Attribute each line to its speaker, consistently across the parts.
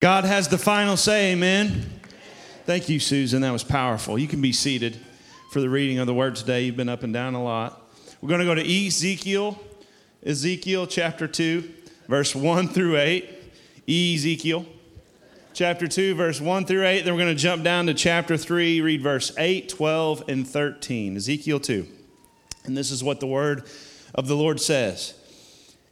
Speaker 1: God has the final say, amen. Thank you, Susan. That was powerful. You can be seated for the reading of the word today. You've been up and down a lot. We're going to go to Ezekiel, Ezekiel chapter 2, verse 1 through 8. Ezekiel chapter 2, verse 1 through 8. Then we're going to jump down to chapter 3, read verse 8, 12, and 13. Ezekiel 2. And this is what the word of the Lord says.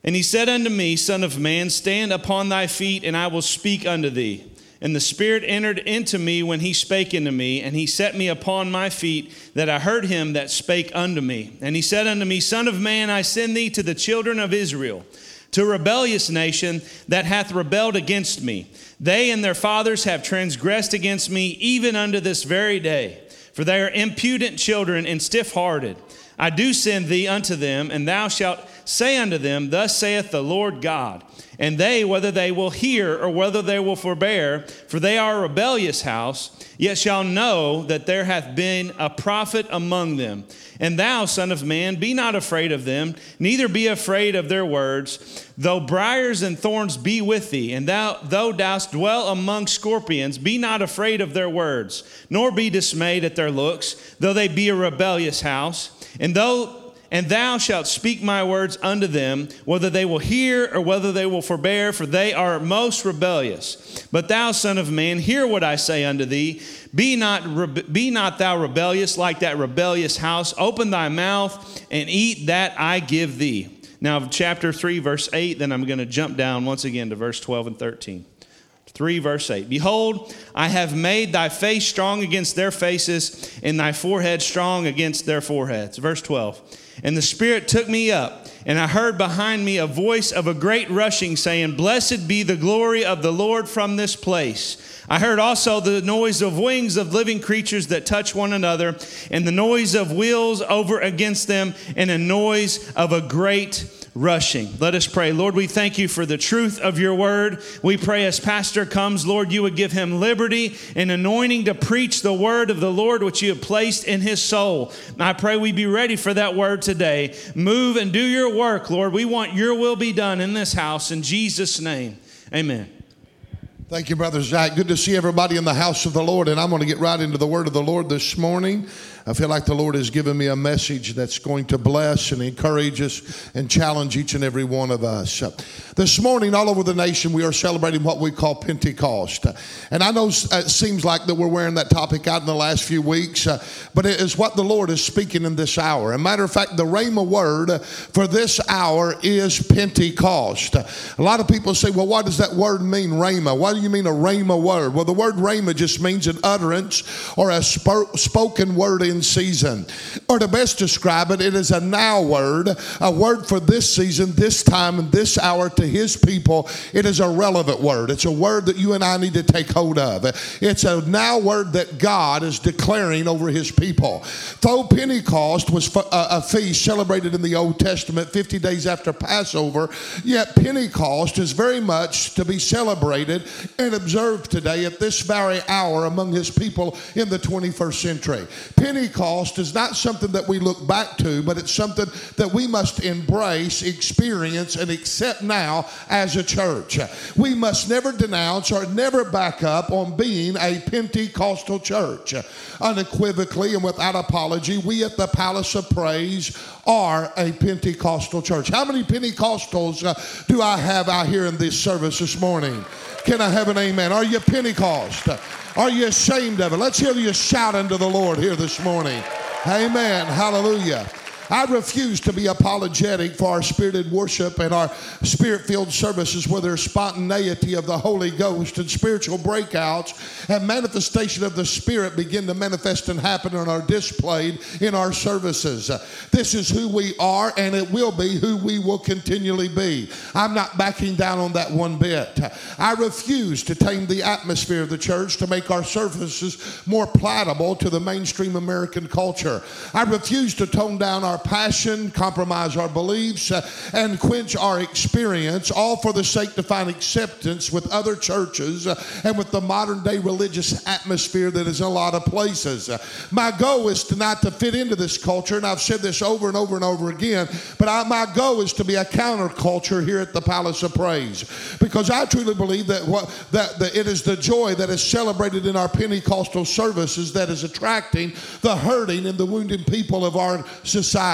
Speaker 1: And he said unto me, Son of man, stand upon thy feet, and I will speak unto thee. And the Spirit entered into me when he spake unto me, and he set me upon my feet, that I heard him that spake unto me. And he said unto me, Son of man, I send thee to the children of Israel, to a rebellious nation that hath rebelled against me. They and their fathers have transgressed against me, even unto this very day. For they are impudent children and stiff hearted. I do send thee unto them, and thou shalt say unto them, Thus saith the Lord God. And they, whether they will hear or whether they will forbear, for they are a rebellious house, yet shall know that there hath been a prophet among them. And thou, son of man, be not afraid of them, neither be afraid of their words, though briars and thorns be with thee, and thou, though dost dwell among scorpions, be not afraid of their words, nor be dismayed at their looks, though they be a rebellious house. And though and thou shalt speak my words unto them, whether they will hear or whether they will forbear, for they are most rebellious. But thou, son of man, hear what I say unto thee. Be not, be not thou rebellious like that rebellious house. Open thy mouth and eat that I give thee. Now, chapter 3, verse 8, then I'm going to jump down once again to verse 12 and 13. 3 verse 8 Behold, I have made thy face strong against their faces, and thy forehead strong against their foreheads. Verse 12 And the Spirit took me up, and I heard behind me a voice of a great rushing, saying, Blessed be the glory of the Lord from this place. I heard also the noise of wings of living creatures that touch one another, and the noise of wheels over against them, and a noise of a great rushing. Let us pray. Lord, we thank you for the truth of your word. We pray as Pastor comes, Lord, you would give him liberty and anointing to preach the word of the Lord which you have placed in his soul. I pray we be ready for that word today. Move and do your work, Lord. We want your will be done in this house. In Jesus' name, amen.
Speaker 2: Thank you, Brother Zach. Good to see everybody in the house of the Lord. And I'm going to get right into the word of the Lord this morning. I feel like the Lord has given me a message that's going to bless and encourage us and challenge each and every one of us. This morning, all over the nation, we are celebrating what we call Pentecost. And I know it seems like that we're wearing that topic out in the last few weeks, uh, but it is what the Lord is speaking in this hour. As a matter of fact, the Rhema word for this hour is Pentecost. A lot of people say, well, what does that word mean, Rhema? What do you mean a Rhema word? Well, the word Rhema just means an utterance or a spoken word in season. Or to best describe it, it is a now word, a word for this season, this time, and this hour to his people. It is a relevant word. It's a word that you and I need to take hold of. It's a now word that God is declaring over his people. Though Pentecost was a feast celebrated in the Old Testament 50 days after Passover, yet Pentecost is very much to be celebrated and observed today at this very hour among his people in the 21st century. Pentecost Pentecost is not something that we look back to, but it's something that we must embrace, experience, and accept now as a church. We must never denounce or never back up on being a Pentecostal church. Unequivocally and without apology, we at the Palace of Praise are a Pentecostal church. How many Pentecostals uh, do I have out here in this service this morning? Can I have an amen? Are you Pentecost? Are you ashamed of it? Let's hear you shout unto the Lord here this morning. Amen. Hallelujah. I refuse to be apologetic for our spirited worship and our spirit filled services where there's spontaneity of the Holy Ghost and spiritual breakouts and manifestation of the Spirit begin to manifest and happen and are displayed in our services. This is who we are and it will be who we will continually be. I'm not backing down on that one bit. I refuse to tame the atmosphere of the church to make our services more palatable to the mainstream American culture. I refuse to tone down our our passion, compromise our beliefs, uh, and quench our experience, all for the sake to find acceptance with other churches uh, and with the modern day religious atmosphere that is in a lot of places. Uh, my goal is to not to fit into this culture, and I've said this over and over and over again, but I, my goal is to be a counterculture here at the Palace of Praise because I truly believe that, what, that, that it is the joy that is celebrated in our Pentecostal services that is attracting the hurting and the wounded people of our society.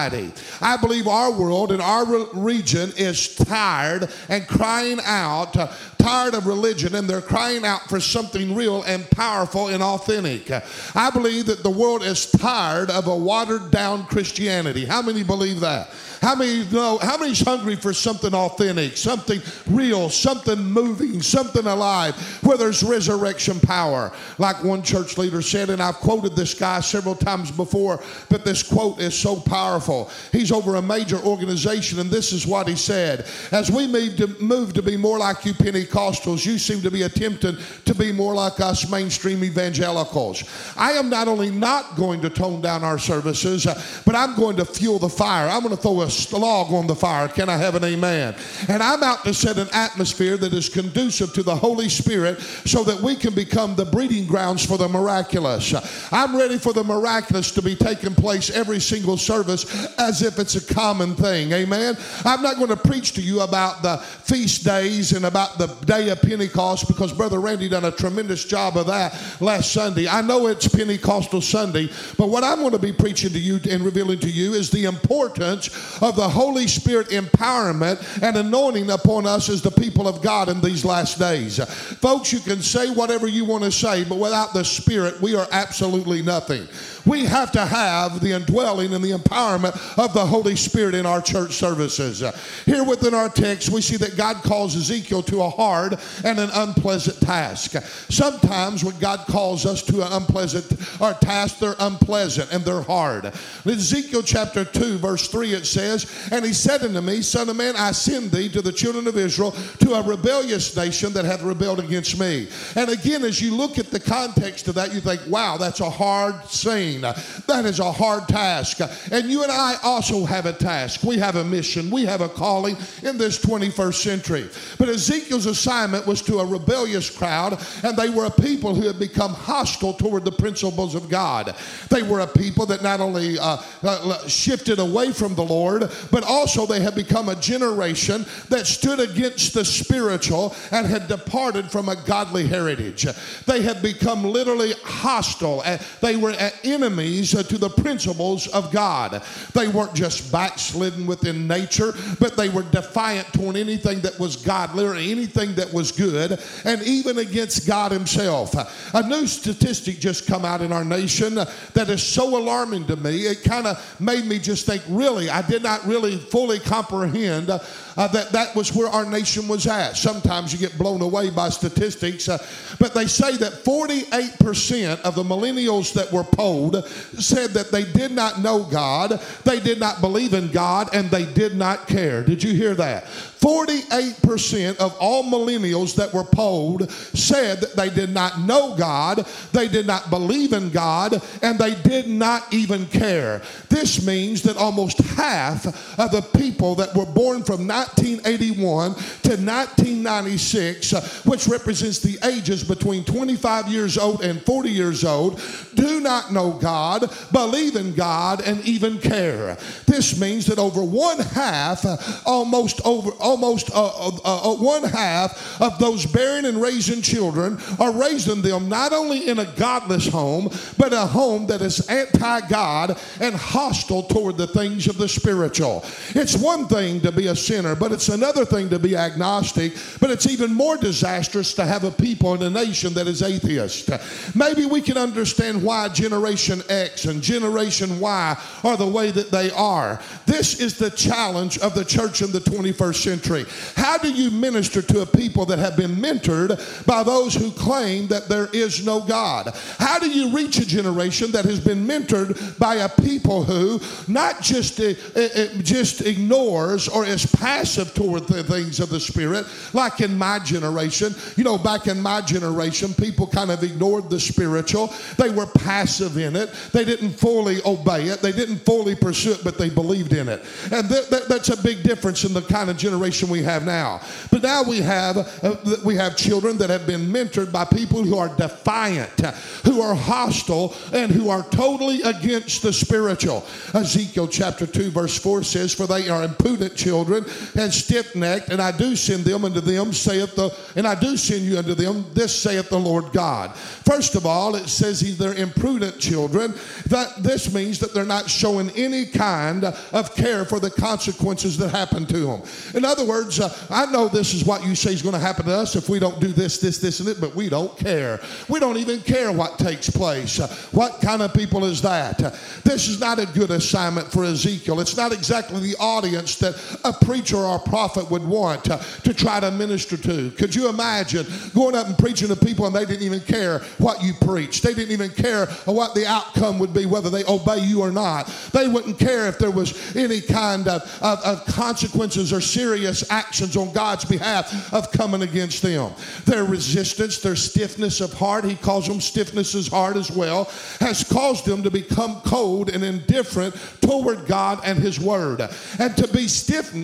Speaker 2: I believe our world and our re- region is tired and crying out, uh, tired of religion, and they're crying out for something real and powerful and authentic. I believe that the world is tired of a watered down Christianity. How many believe that? How many know? How many's hungry for something authentic, something real, something moving, something alive, where there's resurrection power? Like one church leader said, and I've quoted this guy several times before, but this quote is so powerful. He's over a major organization, and this is what he said: As we move to move to be more like you Pentecostals, you seem to be attempting to be more like us mainstream evangelicals. I am not only not going to tone down our services, uh, but I'm going to fuel the fire. I'm going to throw a log on the fire. Can I have an amen? And I'm out to set an atmosphere that is conducive to the Holy Spirit so that we can become the breeding grounds for the miraculous. I'm ready for the miraculous to be taking place every single service as if it's a common thing. Amen. I'm not going to preach to you about the feast days and about the day of Pentecost because Brother Randy done a tremendous job of that last Sunday. I know it's Pentecostal Sunday, but what I'm going to be preaching to you and revealing to you is the importance of the Holy Spirit empowerment and anointing upon us as the people of God in these last days. Folks, you can say whatever you want to say, but without the Spirit, we are absolutely nothing. We have to have the indwelling and the empowerment of the Holy Spirit in our church services. Here within our text, we see that God calls Ezekiel to a hard and an unpleasant task. Sometimes when God calls us to an unpleasant or task, they're unpleasant and they're hard. In Ezekiel chapter 2, verse 3, it says, And he said unto me, Son of man, I send thee to the children of Israel, to a rebellious nation that hath rebelled against me. And again, as you look at the context of that, you think, wow, that's a hard scene. That is a hard task. And you and I also have a task. We have a mission. We have a calling in this 21st century. But Ezekiel's assignment was to a rebellious crowd, and they were a people who had become hostile toward the principles of God. They were a people that not only uh, uh, shifted away from the Lord, but also they had become a generation that stood against the spiritual and had departed from a godly heritage. They had become literally hostile. They were enemies uh, to the principles of God. They weren't just backslidden within nature, but they were defiant toward anything that was godly or anything that was good, and even against God Himself. A new statistic just come out in our nation that is so alarming to me. It kind of made me just think, really, I did not really fully comprehend uh, that that was where our nation was at. Sometimes you get blown away by statistics, uh, but they say that 48% of the millennials that were polled said that they did not know God, they did not believe in God, and they did not care. Did you hear that? 48% of all millennials that were polled said that they did not know God, they did not believe in God, and they did not even care. This means that almost half of the people that were born from 1981 to 1996, which represents the ages between 25 years old and 40 years old, do not know God, believe in God, and even care. This means that over one half, almost over almost uh, uh, uh, uh, one half of those bearing and raising children are raising them not only in a godless home, but a home that is anti God and hostile toward the things of the spiritual. It's one thing to be a sinner, but it's another thing to be agnostic, but it's even more disastrous to have a people and a nation that is atheist. Maybe we can understand why Generation X and Generation Y are the way that they are. This is the challenge of the church in the 21st century century. How do you minister to a people that have been mentored by those who claim that there is no God? How do you reach a generation that has been mentored by a people who not just, uh, uh, just ignores or is passive toward the things of the Spirit, like in my generation? You know, back in my generation, people kind of ignored the spiritual. They were passive in it. They didn't fully obey it. They didn't fully pursue it, but they believed in it. And th- th- that's a big difference in the kind of generation we have now. But now we have uh, we have children that have been mentored by people who are defiant, who are hostile, and who are totally against the spiritual. Ezekiel chapter 2 verse 4 says, "For they are impudent children and stiff-necked, and I do send them unto them, saith the and I do send you unto them, this saith the Lord God." First of all, it says they're imprudent children. That this means that they're not showing any kind of care for the consequences that happen to them. In other words, uh, I know this is what you say is going to happen to us if we don't do this, this, this, and it, but we don't care. We don't even care what takes place. Uh, what kind of people is that? Uh, this is not a good assignment for Ezekiel. It's not exactly the audience that a preacher a prophet would want uh, to try to minister to. Could you imagine going up and preaching to people and they didn't even care what you preached? They didn't even care what the outcome would be, whether they obey you or not. They wouldn't care if there was any kind of, of, of consequences or serious actions on God's behalf of coming against them. Their resistance, their stiffness of heart, he calls them stiffness of heart as well, has caused them to become cold and indifferent toward God and his word. And to be stiff,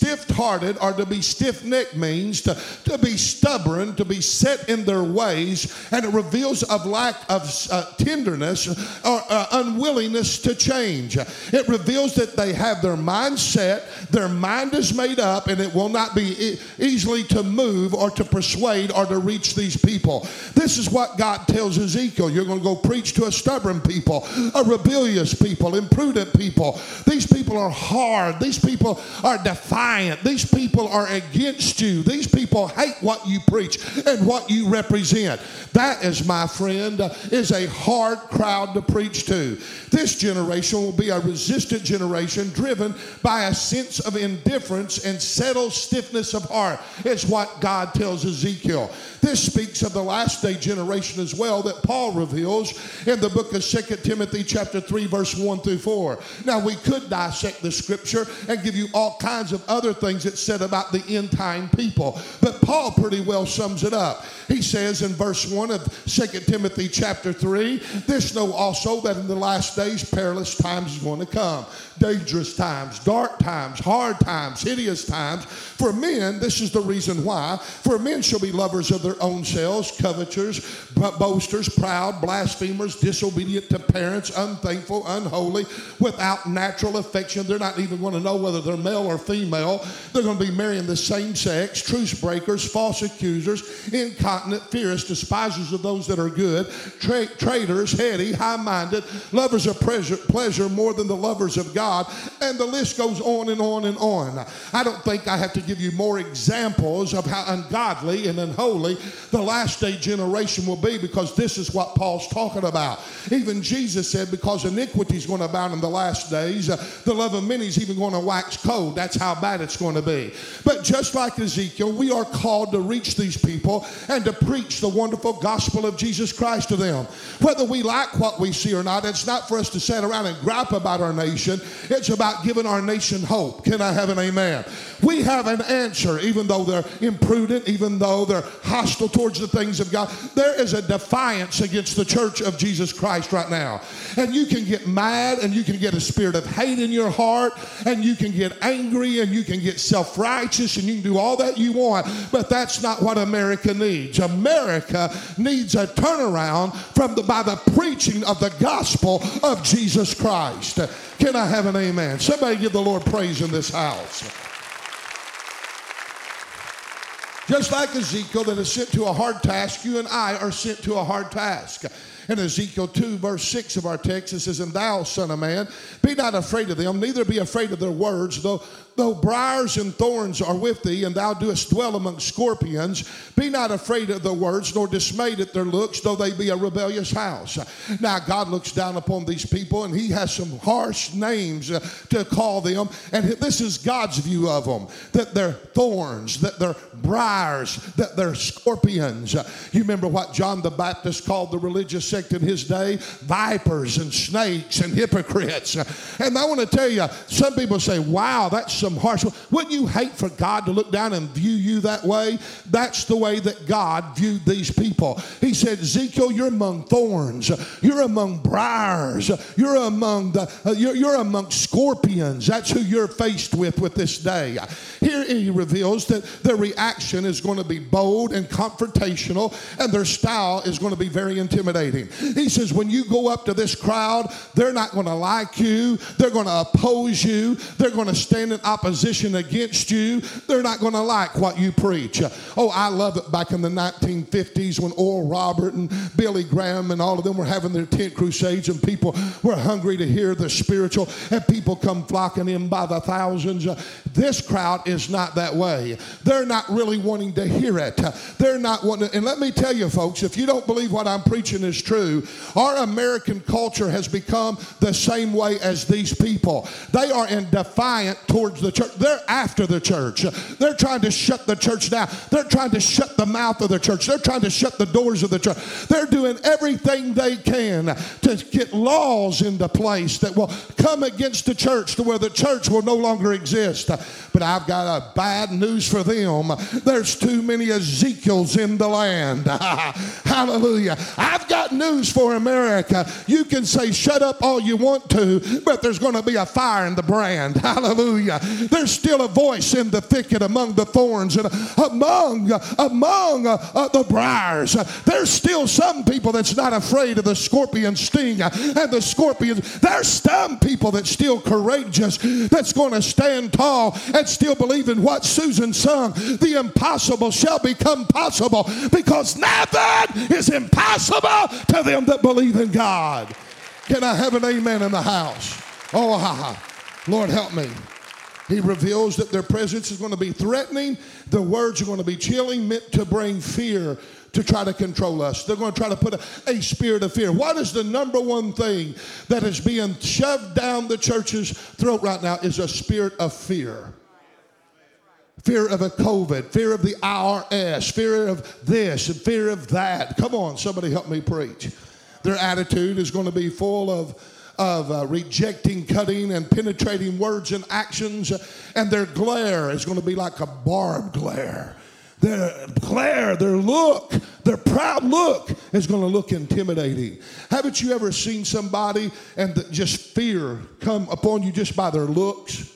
Speaker 2: stiff-hearted or to be stiff-necked means to, to be stubborn, to be set in their ways, and it reveals of lack of uh, tenderness or uh, unwillingness to change. It reveals that they have their mind set, their mind is made up, and it will not be e- easily to move or to persuade or to reach these people. This is what God tells Ezekiel. You're going to go preach to a stubborn people, a rebellious people, imprudent people. These people are hard. These people are defiant. These people are against you. These people hate what you preach and what you represent. That is, my friend, is a hard crowd to preach to. This generation will be a resistant generation driven by a sense of indifference and settled stiffness of heart, is what God tells Ezekiel. This speaks of the last day generation as well that Paul reveals in the book of 2 Timothy chapter 3 verse 1 through 4. Now we could dissect the scripture and give you all kinds of other things that said about the end time people, but Paul pretty well sums it up. He says in verse 1 of 2 Timothy chapter 3, this know also that in the last days perilous times is going to come. Dangerous times, dark times, hard times, hideous times. For men, this is the reason why. For men shall be lovers of their own selves, covetous, boasters, proud, blasphemers, disobedient to parents, unthankful, unholy, without natural affection. They're not even going to know whether they're male or female. They're going to be marrying the same sex, truce breakers, false accusers, incontinent, fierce, despisers of those that are good, tra- traitors, heady, high minded, lovers of pleasure, pleasure more than the lovers of God. And the list goes on and on and on. I don't think I have to give you more examples of how ungodly and unholy the last day generation will be because this is what Paul's talking about. Even Jesus said, because iniquity is going to abound in the last days, uh, the love of many is even going to wax cold. That's how bad it's going to be. But just like Ezekiel, we are called to reach these people and to preach the wonderful gospel of Jesus Christ to them. Whether we like what we see or not, it's not for us to sit around and gripe about our nation. It's about giving our nation hope. Can I have an amen? We have an answer, even though they're imprudent, even though they're hostile towards the things of God. There is a defiance against the church of Jesus Christ right now. And you can get mad and you can get a spirit of hate in your heart and you can get angry and you can get self righteous and you can do all that you want. But that's not what America needs. America needs a turnaround from the, by the preaching of the gospel of Jesus Christ. Can I have an amen? Somebody give the Lord praise in this house. Just like Ezekiel that is sent to a hard task, you and I are sent to a hard task. In Ezekiel 2, verse 6 of our text, it says, And thou, son of man, be not afraid of them, neither be afraid of their words, though Though briars and thorns are with thee, and thou doest dwell among scorpions, be not afraid of their words, nor dismayed at their looks, though they be a rebellious house. Now, God looks down upon these people, and He has some harsh names uh, to call them. And this is God's view of them that they're thorns, that they're briars, that they're scorpions. You remember what John the Baptist called the religious sect in his day? Vipers and snakes and hypocrites. And I want to tell you, some people say, wow, that's some harsh. Wouldn't you hate for God to look down and view you that way? That's the way that God viewed these people. He said, Ezekiel, you're among thorns. You're among briars. You're among the. Uh, you're, you're among scorpions. That's who you're faced with with this day. Here he reveals that their reaction is going to be bold and confrontational, and their style is going to be very intimidating. He says, when you go up to this crowd, they're not going to like you. They're going to oppose you. They're going to stand in opposition against you, they're not going to like what you preach. Oh, I love it back in the 1950s when Oral Robert and Billy Graham and all of them were having their tent crusades and people were hungry to hear the spiritual and people come flocking in by the thousands. This crowd is not that way. They're not really wanting to hear it. They're not wanting, and let me tell you, folks, if you don't believe what I'm preaching is true, our American culture has become the same way as these people. They are in defiant towards the the church. They're after the church. They're trying to shut the church down. They're trying to shut the mouth of the church. They're trying to shut the doors of the church. They're doing everything they can to get laws into place that will come against the church to where the church will no longer exist. But I've got a bad news for them. There's too many Ezekiels in the land. Hallelujah. I've got news for America. You can say shut up all you want to, but there's going to be a fire in the brand. Hallelujah. There's still a voice in the thicket among the thorns and among among uh, the briars. There's still some people that's not afraid of the scorpion sting and the scorpions. There's some people that's still courageous, that's going to stand tall and still believe in what Susan sung. The impossible shall become possible because nothing is impossible to them that believe in God. Can I have an amen in the house? Oh, ha, ha. Lord, help me. He reveals that their presence is going to be threatening. Their words are going to be chilling, meant to bring fear to try to control us. They're going to try to put a, a, spirit of fear. What is the number one thing that is being shoved down the church's throat right now is a spirit of fear. Fear of a COVID, fear of the IRS, fear of this and fear of that. Come on, somebody help me preach. Their attitude is going to be full of of uh, rejecting, cutting, and penetrating words and actions, and their glare is going to be like a barbed glare. Their glare, their look, their proud look is going to look intimidating. Haven't you ever seen somebody and just fear come upon you just by their looks?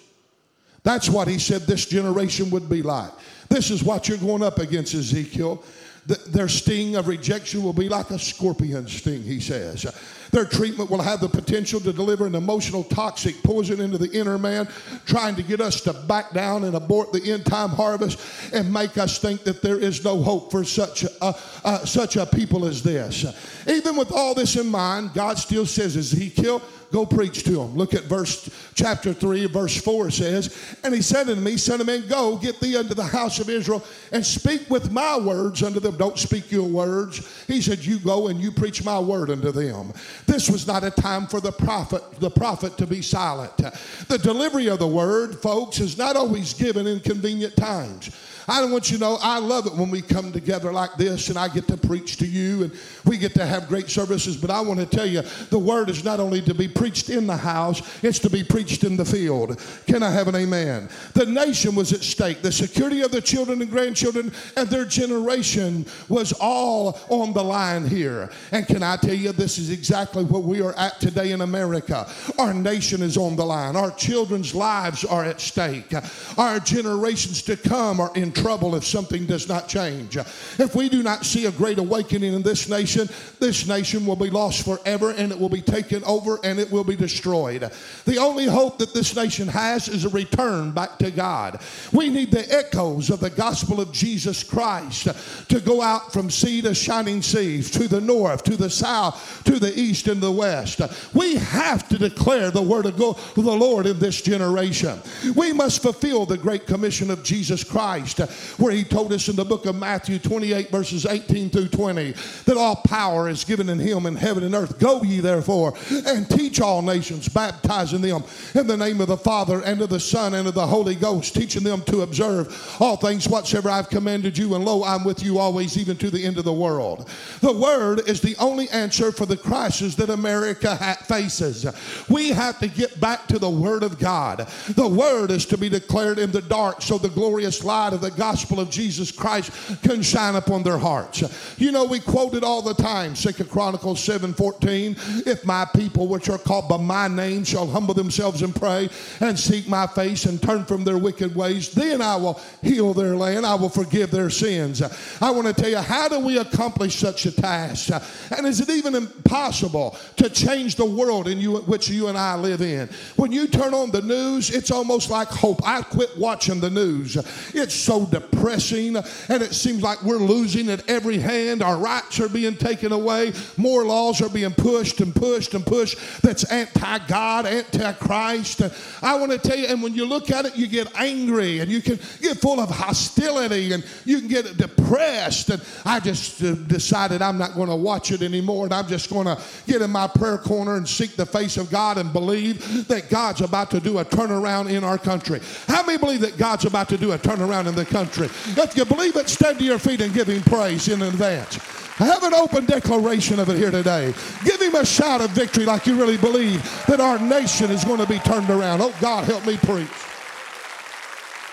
Speaker 2: That's what he said this generation would be like. This is what you're going up against, Ezekiel. The, their sting of rejection will be like a scorpion sting, he says. Their treatment will have the potential to deliver an emotional toxic poison into the inner man, trying to get us to back down and abort the end time harvest and make us think that there is no hope for such a, uh, such a people as this. Even with all this in mind, God still says, Ezekiel, Go preach to them. Look at verse chapter 3, verse 4 says, And he said unto me, Son of man, go get thee unto the house of Israel and speak with my words unto them. Don't speak your words. He said, You go and you preach my word unto them. This was not a time for the prophet, the prophet to be silent. The delivery of the word, folks, is not always given in convenient times. I want you to know I love it when we come together like this and I get to preach to you and we get to have great services. But I want to tell you, the word is not only to be preached in the house, it's to be preached in the field. Can I have an amen? The nation was at stake. The security of the children and grandchildren and their generation was all on the line here. And can I tell you, this is exactly what we are at today in America. Our nation is on the line. Our children's lives are at stake. Our generations to come are in trouble if something does not change. If we do not see a great awakening in this nation, this nation will be lost forever and it will be taken over and it will be destroyed. The only hope that this nation has is a return back to God. We need the echoes of the gospel of Jesus Christ to go out from sea to shining seas, to the north, to the south, to the east and the west. We have to declare the word of God, the Lord in this generation. We must fulfill the great commission of Jesus Christ, where he told us in the book of Matthew 28, verses 18 through 20, that all power is given in him in heaven and earth. Go ye therefore and teach all nations, baptizing them in the name of the Father and of the Son and of the Holy Ghost, teaching them to observe all things whatsoever I've commanded you, and lo, I'm with you always, even to the end of the world. The word is the only answer for the crisis that America ha- faces. We have to get back to the word of God. The word is to be declared in the dark so the glorious light of the gospel of Jesus Christ can shine upon their hearts. You know, we quote it all the time, Second Chronicles 7 14. If my people, which are called by my name, shall humble themselves and pray and seek my face and turn from their wicked ways, then I will heal their land. I will forgive their sins. I want to tell you, how do we accomplish such a task? And is it even impossible to change the world in you, which you and I live in? When you turn on the news, it's almost like hope. I quit watching the news. It's so depressing, and it seems like we're losing at every hand. Our rights are being taken away. More laws are being pushed and pushed and pushed that's anti God, anti Christ. I want to tell you, and when you look at it, you get angry and you can get full of hostility and you can get depressed. And I just uh, decided I'm not going to watch it anymore, and I'm just going to get in my prayer corner and seek the face of God and believe that God's about to do a turnaround in our country. How many believe that God's about to do a turnaround in the country? If you believe it, stand to your feet and give Him praise in advance. Have an open declaration of it here today. Give him a shout of victory like you really believe that our nation is going to be turned around. Oh, God, help me preach.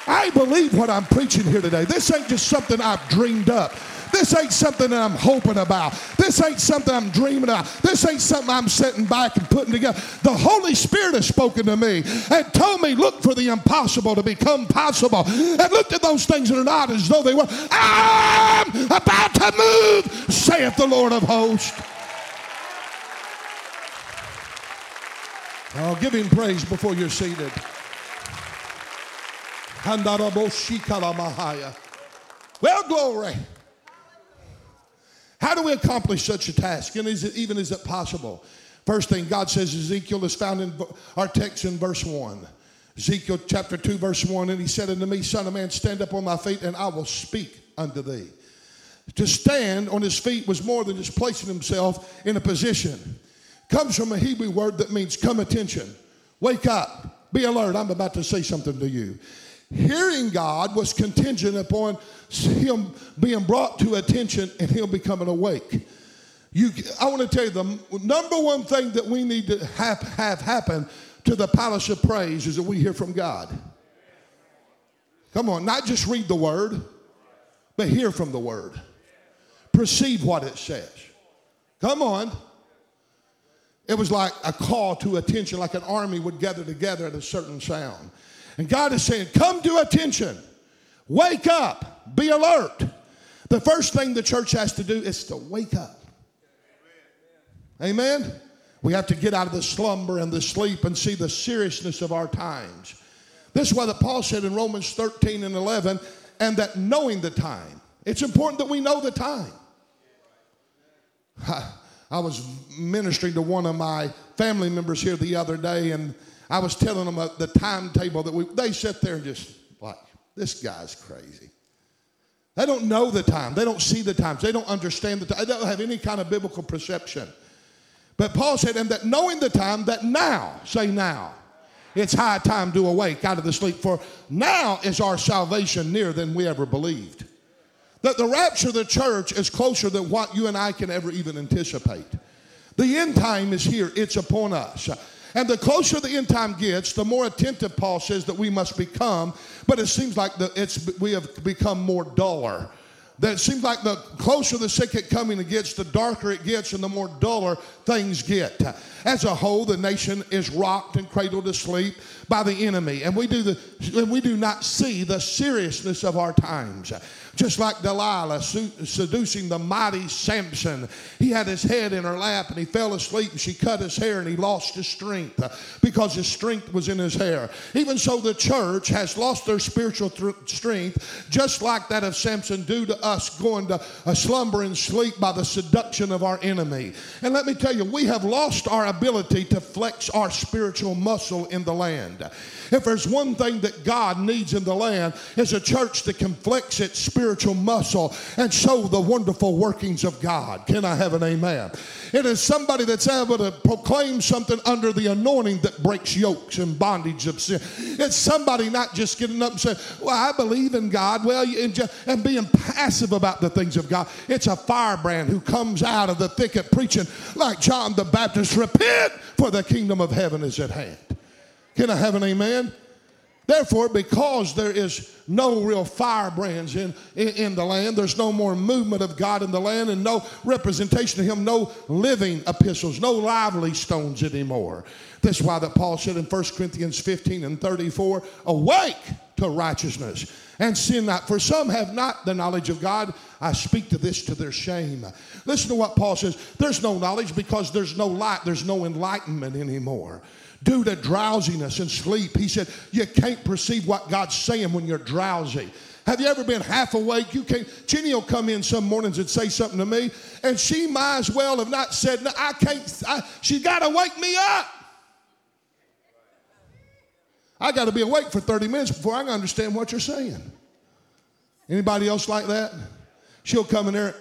Speaker 2: I believe what I'm preaching here today. This ain't just something I've dreamed up. This ain't something that I'm hoping about. This ain't something I'm dreaming about. This ain't something I'm sitting back and putting together. The Holy Spirit has spoken to me and told me, look for the impossible to become possible. And looked at those things that are not as though they were. I'm about to move, saith the Lord of hosts. Oh, give him praise before you're seated. Well, glory. How do we accomplish such a task? And is it even is it possible? First thing God says Ezekiel is found in our text in verse 1. Ezekiel chapter 2, verse 1, and he said unto me, Son of man, stand up on my feet, and I will speak unto thee. To stand on his feet was more than just placing himself in a position. Comes from a Hebrew word that means come attention. Wake up. Be alert. I'm about to say something to you. Hearing God was contingent upon him being brought to attention and him becoming awake. You, I want to tell you the number one thing that we need to have, have happen to the palace of praise is that we hear from God. Come on, not just read the word, but hear from the word. Perceive what it says. Come on. It was like a call to attention, like an army would gather together at a certain sound. And God is saying, Come to attention. Wake up. Be alert. The first thing the church has to do is to wake up. Amen. We have to get out of the slumber and the sleep and see the seriousness of our times. This is why that Paul said in Romans 13 and 11, and that knowing the time. It's important that we know the time. I, I was ministering to one of my family members here the other day, and I was telling them uh, the timetable that we, they sit there and just like, this guy's crazy. They don't know the time. They don't see the times. They don't understand the time. They don't have any kind of biblical perception. But Paul said, and that knowing the time, that now, say now, it's high time to awake out of the sleep, for now is our salvation nearer than we ever believed. That the rapture of the church is closer than what you and I can ever even anticipate. The end time is here, it's upon us. And the closer the end time gets, the more attentive Paul says that we must become. But it seems like the, it's, we have become more duller. That it seems like the closer the second coming gets, the darker it gets, and the more duller things get. As a whole, the nation is rocked and cradled to sleep. By the enemy, and we do the and we do not see the seriousness of our times. Just like Delilah seducing the mighty Samson, he had his head in her lap and he fell asleep, and she cut his hair, and he lost his strength because his strength was in his hair. Even so, the church has lost their spiritual th- strength, just like that of Samson, due to us going to a slumber and sleep by the seduction of our enemy. And let me tell you, we have lost our ability to flex our spiritual muscle in the land. If there's one thing that God needs in the land, is a church that can flex its spiritual muscle and show the wonderful workings of God. Can I have an amen? It is somebody that's able to proclaim something under the anointing that breaks yokes and bondage of sin. It's somebody not just getting up and saying, Well, I believe in God, well, and, just, and being passive about the things of God. It's a firebrand who comes out of the thicket preaching like John the Baptist, Repent, for the kingdom of heaven is at hand. Can I have an amen? Therefore, because there is no real firebrands in, in, in, the land, there's no more movement of God in the land and no representation of Him, no living epistles, no lively stones anymore. That's why that Paul said in 1 Corinthians 15 and 34, awake to righteousness and sin not. For some have not the knowledge of God. I speak to this to their shame. Listen to what Paul says. There's no knowledge because there's no light, there's no enlightenment anymore due to drowsiness and sleep. He said, You can't perceive what God's saying when you're drowsy. Have you ever been half awake? You can't. Jenny will come in some mornings and say something to me, and she might as well have not said, no, I can't. I, she got to wake me up. I got to be awake for 30 minutes before I can understand what you're saying. Anybody else like that? She'll come in there,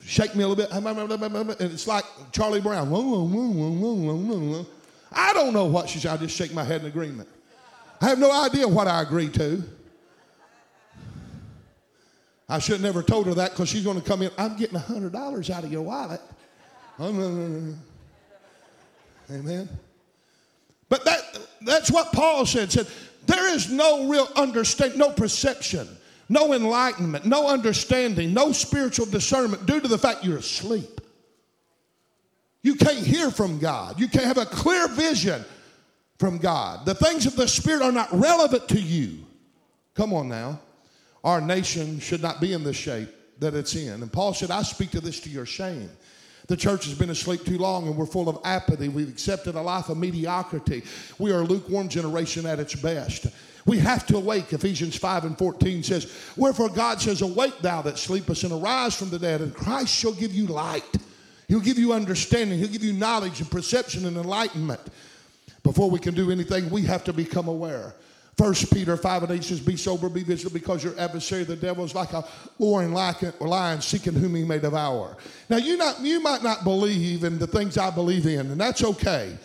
Speaker 2: shake me a little bit, and it's like Charlie Brown. I don't know what she said. I just shake my head in agreement. I have no idea what I agreed to. I should have never told her that because she's going to come in. I'm getting $100 out of your wallet. Oh, Amen. But that, that's what Paul said. Said there is no real understanding, no perception, no enlightenment, no understanding, no spiritual discernment due to the fact you're asleep. You can't hear from God. You can't have a clear vision from God. The things of the Spirit are not relevant to you. Come on now. Our nation should not be in the shape that it's in. And Paul said, I speak to this to your shame. The church has been asleep too long and we're full of apathy. We've accepted a life of mediocrity. We are a lukewarm generation at its best. We have to awake. Ephesians 5 and 14 says, Wherefore God says, Awake thou that sleepest and arise from the dead, and Christ shall give you light. He'll give you understanding, He'll give you knowledge and perception and enlightenment. Before we can do anything, we have to become aware. First Peter 5 and 8 says, Be sober, be vigilant, because your adversary, the devil, is like a roaring lion seeking whom he may devour. Now, you, not, you might not believe in the things I believe in, and that's okay.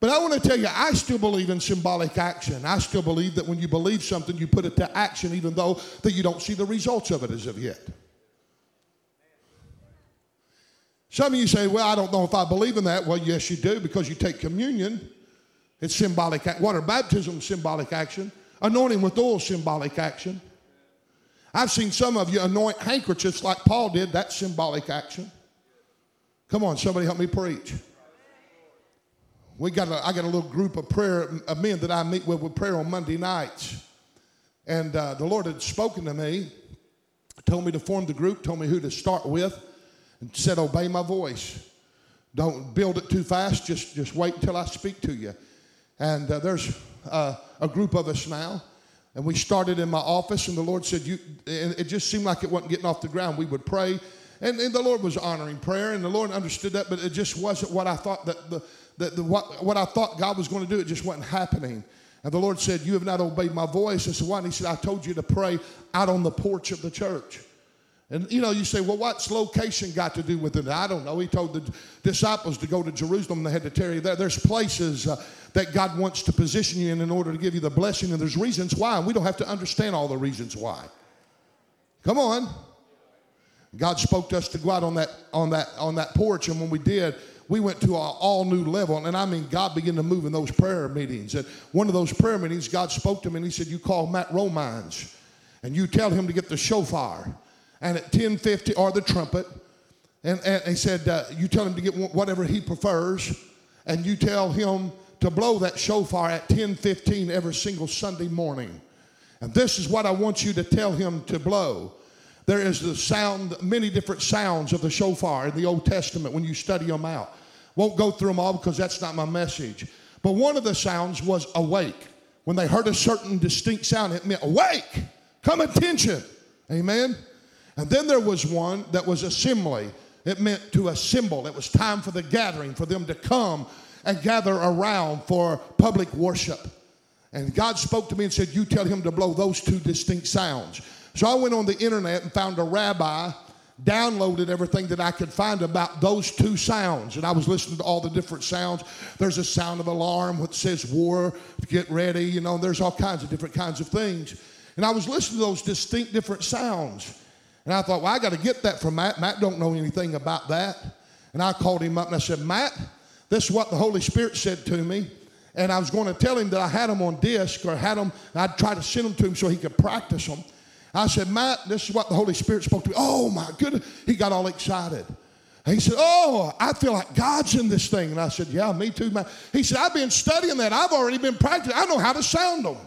Speaker 2: But I want to tell you, I still believe in symbolic action. I still believe that when you believe something, you put it to action, even though that you don't see the results of it as of yet. Some of you say, well, I don't know if I believe in that. Well, yes, you do because you take communion. It's symbolic. Water baptism, symbolic action. Anointing with oil, symbolic action. I've seen some of you anoint handkerchiefs like Paul did. That's symbolic action. Come on, somebody help me preach. We got a, I got a little group of prayer of men that I meet with with prayer on Monday nights. And uh, the Lord had spoken to me, told me to form the group, told me who to start with and said, Obey my voice. Don't build it too fast. Just, just wait until I speak to you. And uh, there's uh, a group of us now. And we started in my office, and the Lord said, you, and it just seemed like it wasn't getting off the ground. We would pray, and, and the Lord was honoring prayer, and the Lord understood that, but it just wasn't what I thought that the, that the what, what I thought God was going to do. It just wasn't happening. And the Lord said, You have not obeyed my voice. I said, Why? And he said, I told you to pray out on the porch of the church. And you know, you say, well, what's location got to do with it? I don't know. He told the disciples to go to Jerusalem. They had to tarry there. There's places uh, that God wants to position you in in order to give you the blessing, and there's reasons why. And we don't have to understand all the reasons why. Come on. God spoke to us to go out on that on that on that porch, and when we did, we went to an all new level. And I mean, God began to move in those prayer meetings. And one of those prayer meetings, God spoke to me and He said, "You call Matt Romines, and you tell him to get the shofar." And at 1050 or the trumpet and, and he said uh, you tell him to get whatever he prefers and you tell him to blow that shofar at 10:15 every single Sunday morning. And this is what I want you to tell him to blow. There is the sound, many different sounds of the shofar in the Old Testament when you study them out. Won't go through them all because that's not my message. But one of the sounds was awake. When they heard a certain distinct sound, it meant awake, come attention. Amen. And then there was one that was assembly. It meant to assemble. It was time for the gathering, for them to come and gather around for public worship. And God spoke to me and said, You tell him to blow those two distinct sounds. So I went on the internet and found a rabbi, downloaded everything that I could find about those two sounds. And I was listening to all the different sounds. There's a sound of alarm which says war, get ready, you know, there's all kinds of different kinds of things. And I was listening to those distinct different sounds. And I thought, well, I got to get that from Matt. Matt don't know anything about that. And I called him up and I said, Matt, this is what the Holy Spirit said to me. And I was going to tell him that I had them on disc or had them, I'd try to send them to him so he could practice them. I said, Matt, this is what the Holy Spirit spoke to me. Oh my goodness. He got all excited. he said, Oh, I feel like God's in this thing. And I said, Yeah, me too, Matt. He said, I've been studying that. I've already been practicing. I know how to sound them.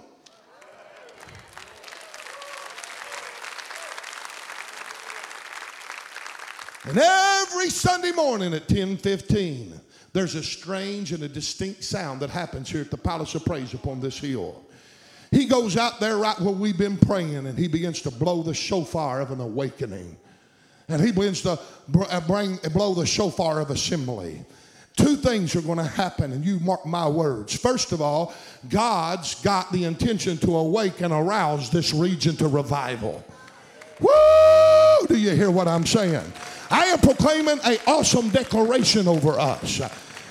Speaker 2: And every Sunday morning at 10:15, there's a strange and a distinct sound that happens here at the Palace of Praise upon this hill. He goes out there right where we've been praying and he begins to blow the shofar of an awakening. And he begins to uh, bring, blow the shofar of assembly. Two things are going to happen, and you mark my words. First of all, God's got the intention to awake and arouse this region to revival. Woo! Do you hear what I'm saying? I am proclaiming an awesome declaration over us.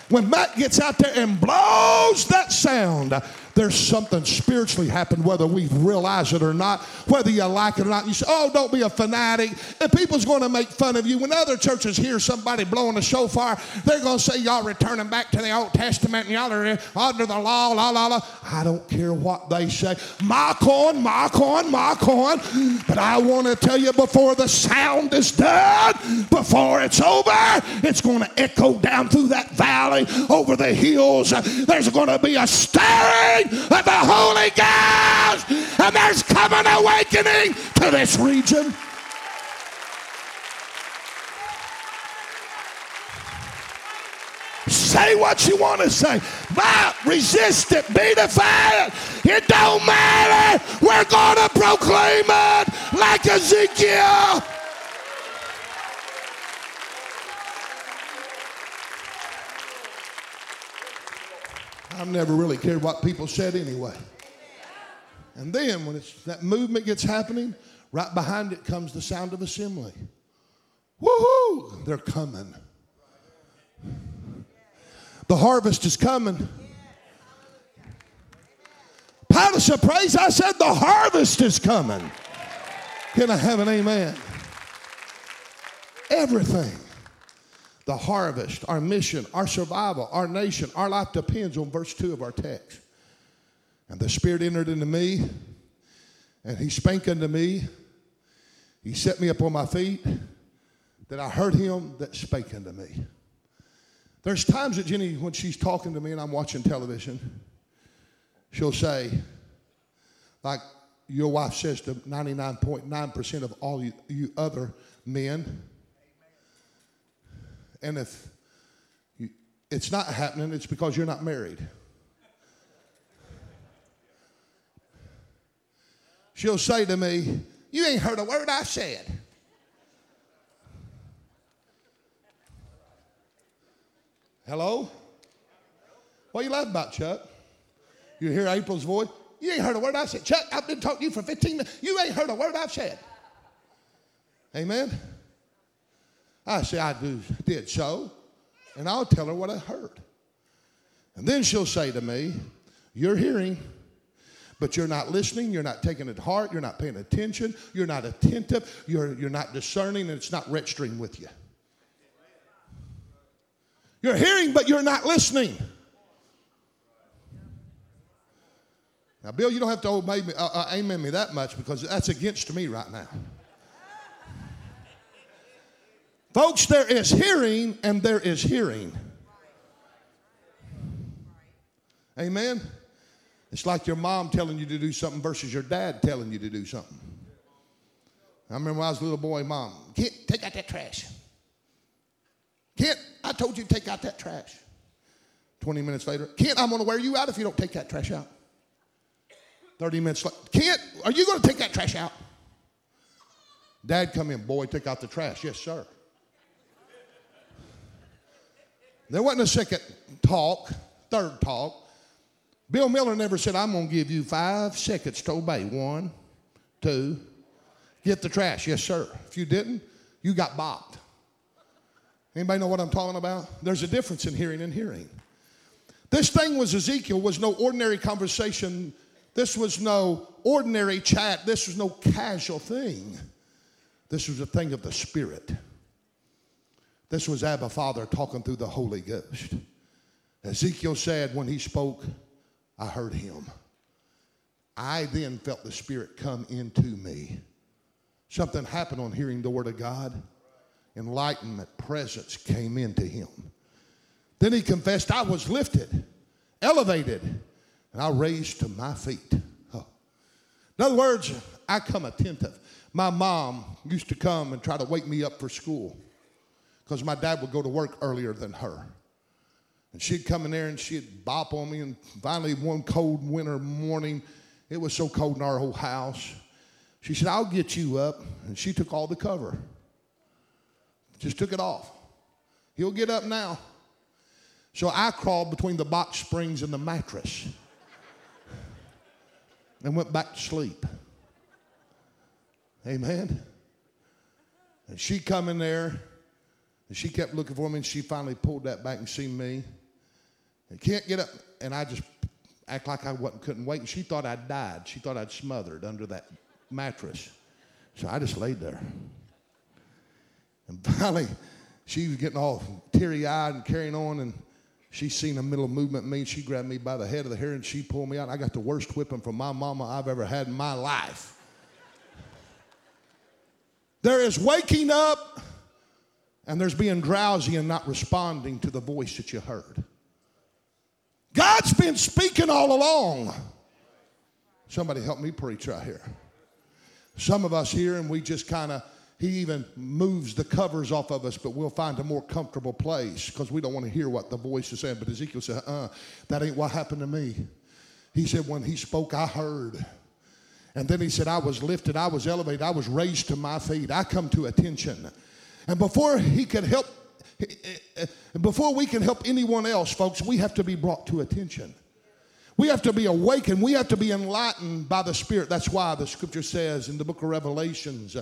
Speaker 2: When Matt gets out there and blows that sound, there's something spiritually happened, whether we realize it or not, whether you like it or not. You say, oh, don't be a fanatic. If people's going to make fun of you, when other churches hear somebody blowing a shofar, they're going to say, y'all returning back to the Old Testament and y'all are under the law, la, la, la. I don't care what they say. Mock on, mock on, mock on. But I want to tell you before the sound is done, before it's over, it's going to echo down through that valley, over the hills. There's going to be a stirring of the Holy Ghost. And there's coming awakening to this region. Say what you want to say, but resist it, be defiant. It don't matter. We're going to proclaim it like Ezekiel. I've never really cared what people said anyway. And then when that movement gets happening, right behind it comes the sound of assembly. Woohoo! They're coming. The harvest is coming. Palace of praise, I said the harvest is coming. Can I have an amen? Everything the harvest, our mission, our survival, our nation, our life depends on verse 2 of our text. And the Spirit entered into me, and He spake unto me. He set me up on my feet, that I heard Him that spake unto me. There's times that Jenny, when she's talking to me and I'm watching television, she'll say, like your wife says to 99.9% of all you, you other men, and if you, it's not happening, it's because you're not married. She'll say to me, You ain't heard a word I said. Hello? What you laughing about, Chuck? You hear April's voice? You ain't heard a word I said. Chuck, I've been talking to you for 15 minutes. You ain't heard a word I've said. Amen? I say, I do, did so, and I'll tell her what I heard. And then she'll say to me, You're hearing, but you're not listening, you're not taking it to heart, you're not paying attention, you're not attentive, you're, you're not discerning, and it's not registering with you. You're hearing, but you're not listening. Now, Bill, you don't have to obey me, uh, uh, amen me that much because that's against me right now. Folks, there is hearing and there is hearing. Amen? It's like your mom telling you to do something versus your dad telling you to do something. I remember when I was a little boy, mom, Kent, take out that trash. Kent, I told you to take out that trash. 20 minutes later, Kent, I'm going to wear you out if you don't take that trash out. 30 minutes later, Kent, are you going to take that trash out? Dad come in, boy, take out the trash. Yes, sir. There wasn't a second talk, third talk. Bill Miller never said, I'm going to give you five seconds to obey. One, two, get the trash. Yes, sir. If you didn't, you got bopped. Anybody know what I'm talking about? There's a difference in hearing and hearing. This thing was Ezekiel was no ordinary conversation. This was no ordinary chat. This was no casual thing. This was a thing of the Spirit. This was Abba Father talking through the Holy Ghost. Ezekiel said when he spoke, I heard him. I then felt the Spirit come into me. Something happened on hearing the Word of God. Enlightenment, presence came into him. Then he confessed, I was lifted, elevated, and I raised to my feet. Oh. In other words, I come attentive. My mom used to come and try to wake me up for school because my dad would go to work earlier than her. And she'd come in there and she'd bop on me. And finally, one cold winter morning, it was so cold in our whole house, she said, I'll get you up. And she took all the cover, just took it off. He'll get up now. So I crawled between the box springs and the mattress and went back to sleep. Amen. And she come in there, and she kept looking for me, and she finally pulled that back and seen me. And can't get up, and I just act like I wasn't, couldn't wait. And she thought I'd died. She thought I'd smothered under that mattress. So I just laid there. And finally, she was getting all teary eyed and carrying on, and she seen a middle movement in me, and she grabbed me by the head of the hair and she pulled me out. I got the worst whipping from my mama I've ever had in my life. There is waking up and there's being drowsy and not responding to the voice that you heard. God's been speaking all along. Somebody help me preach right here. Some of us here, and we just kind of, he even moves the covers off of us, but we'll find a more comfortable place because we don't want to hear what the voice is saying. But Ezekiel said, uh, that ain't what happened to me. He said, when he spoke, I heard. And then he said, I was lifted, I was elevated, I was raised to my feet. I come to attention. And before he could help, before we can help anyone else, folks, we have to be brought to attention. We have to be awakened. We have to be enlightened by the Spirit. That's why the scripture says in the book of Revelations,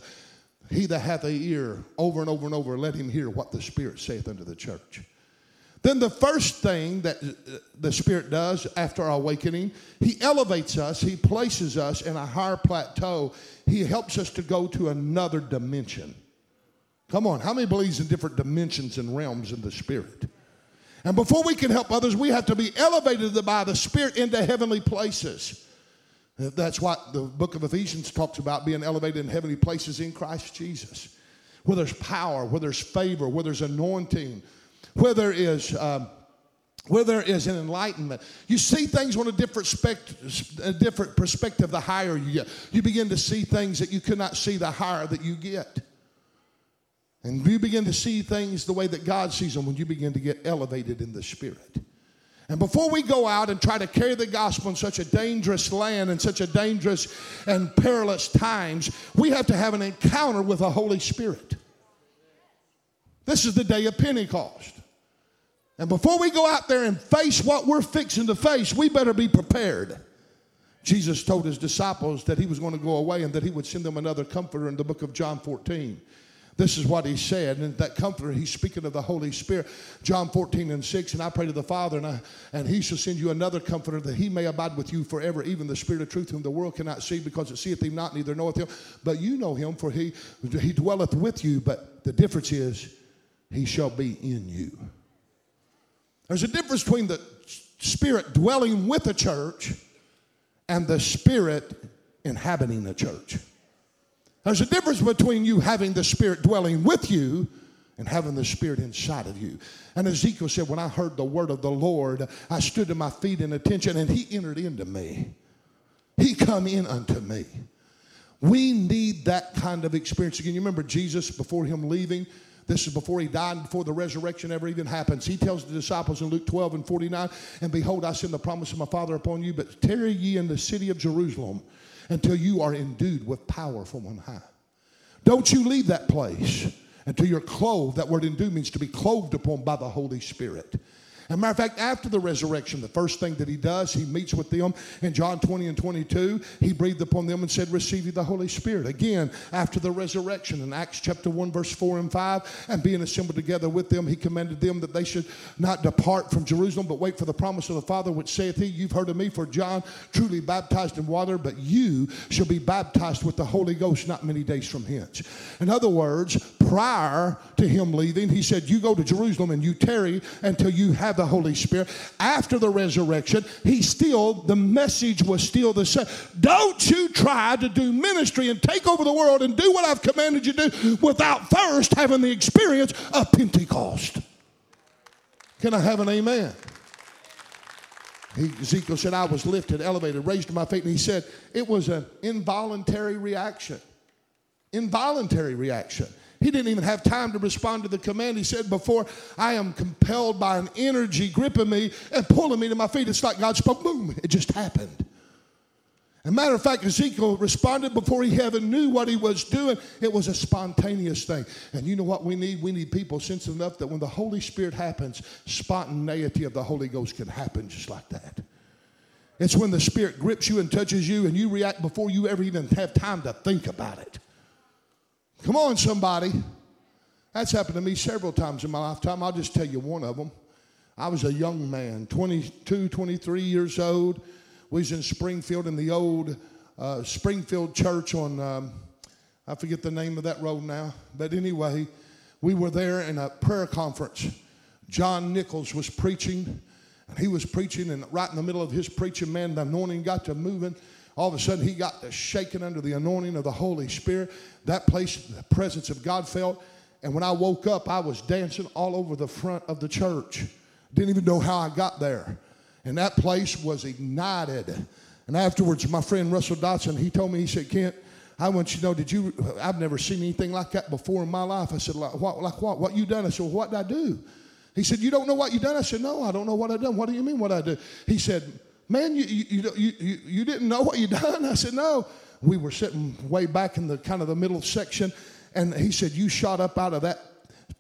Speaker 2: He that hath a ear, over and over and over, let him hear what the Spirit saith unto the church. Then the first thing that uh, the Spirit does after our awakening, He elevates us, He places us in a higher plateau. He helps us to go to another dimension. Come on, how many believes in different dimensions and realms in the Spirit? And before we can help others, we have to be elevated by the Spirit into heavenly places. That's what the book of Ephesians talks about being elevated in heavenly places in Christ Jesus. Where there's power, where there's favor, where there's anointing, where there is um, where there is an enlightenment. You see things on a different, spect- a different perspective the higher you get. You begin to see things that you could not see the higher that you get. And you begin to see things the way that God sees them when you begin to get elevated in the Spirit. And before we go out and try to carry the gospel in such a dangerous land and such a dangerous and perilous times, we have to have an encounter with the Holy Spirit. This is the day of Pentecost. And before we go out there and face what we're fixing to face, we better be prepared. Jesus told his disciples that he was going to go away and that he would send them another comforter in the book of John 14. This is what he said. And that comforter, he's speaking of the Holy Spirit. John 14 and 6. And I pray to the Father, and, I, and he shall send you another comforter that he may abide with you forever, even the Spirit of truth, whom the world cannot see because it seeth him not, neither knoweth him. But you know him, for he, he dwelleth with you. But the difference is, he shall be in you. There's a difference between the Spirit dwelling with a church and the Spirit inhabiting the church. There's a difference between you having the Spirit dwelling with you and having the Spirit inside of you. And Ezekiel said, When I heard the word of the Lord, I stood to my feet in attention, and he entered into me. He come in unto me. We need that kind of experience. Again, you remember Jesus before him leaving? This is before he died before the resurrection ever even happens. He tells the disciples in Luke 12 and 49, And behold, I send the promise of my Father upon you, but tarry ye in the city of Jerusalem until you are endued with power from on high. Don't you leave that place until you're clothed. That word endued means to be clothed upon by the Holy Spirit. As a matter of fact, after the resurrection, the first thing that he does, he meets with them in John 20 and 22. He breathed upon them and said, Receive ye the Holy Spirit. Again, after the resurrection in Acts chapter 1, verse 4 and 5, and being assembled together with them, he commanded them that they should not depart from Jerusalem, but wait for the promise of the Father, which saith he, You've heard of me, for John truly baptized in water, but you shall be baptized with the Holy Ghost not many days from hence. In other words, prior to him leaving, he said, You go to Jerusalem and you tarry until you have the Holy Spirit. After the resurrection, he still, the message was still the same. Don't you try to do ministry and take over the world and do what I've commanded you to do without first having the experience of Pentecost. Can I have an amen? He, Ezekiel said, I was lifted, elevated, raised to my feet, and he said, it was an involuntary reaction. Involuntary reaction. He didn't even have time to respond to the command. He said, Before I am compelled by an energy gripping me and pulling me to my feet, it's like God spoke, boom, it just happened. As a matter of fact, Ezekiel responded before he even knew what he was doing. It was a spontaneous thing. And you know what we need? We need people sensitive enough that when the Holy Spirit happens, spontaneity of the Holy Ghost can happen just like that. It's when the Spirit grips you and touches you and you react before you ever even have time to think about it. Come on, somebody. That's happened to me several times in my lifetime. I'll just tell you one of them. I was a young man, 22, 23 years old. We was in Springfield in the old uh, Springfield church on, um, I forget the name of that road now. But anyway, we were there in a prayer conference. John Nichols was preaching, and he was preaching, and right in the middle of his preaching, man, the anointing got to moving all of a sudden he got to shaking under the anointing of the Holy Spirit. That place, the presence of God felt. And when I woke up, I was dancing all over the front of the church. Didn't even know how I got there. And that place was ignited. And afterwards, my friend Russell Dotson, he told me, he said, Kent, I want you to know, did you, I've never seen anything like that before in my life. I said, like what? Like what? What you done? I said, well, what did I do? He said, you don't know what you done? I said, no, I don't know what I done. What do you mean what I do? He said, man, you, you, you, you, didn't know what you done? I said, no. We were sitting way back in the kind of the middle section, and he said, you shot up out of that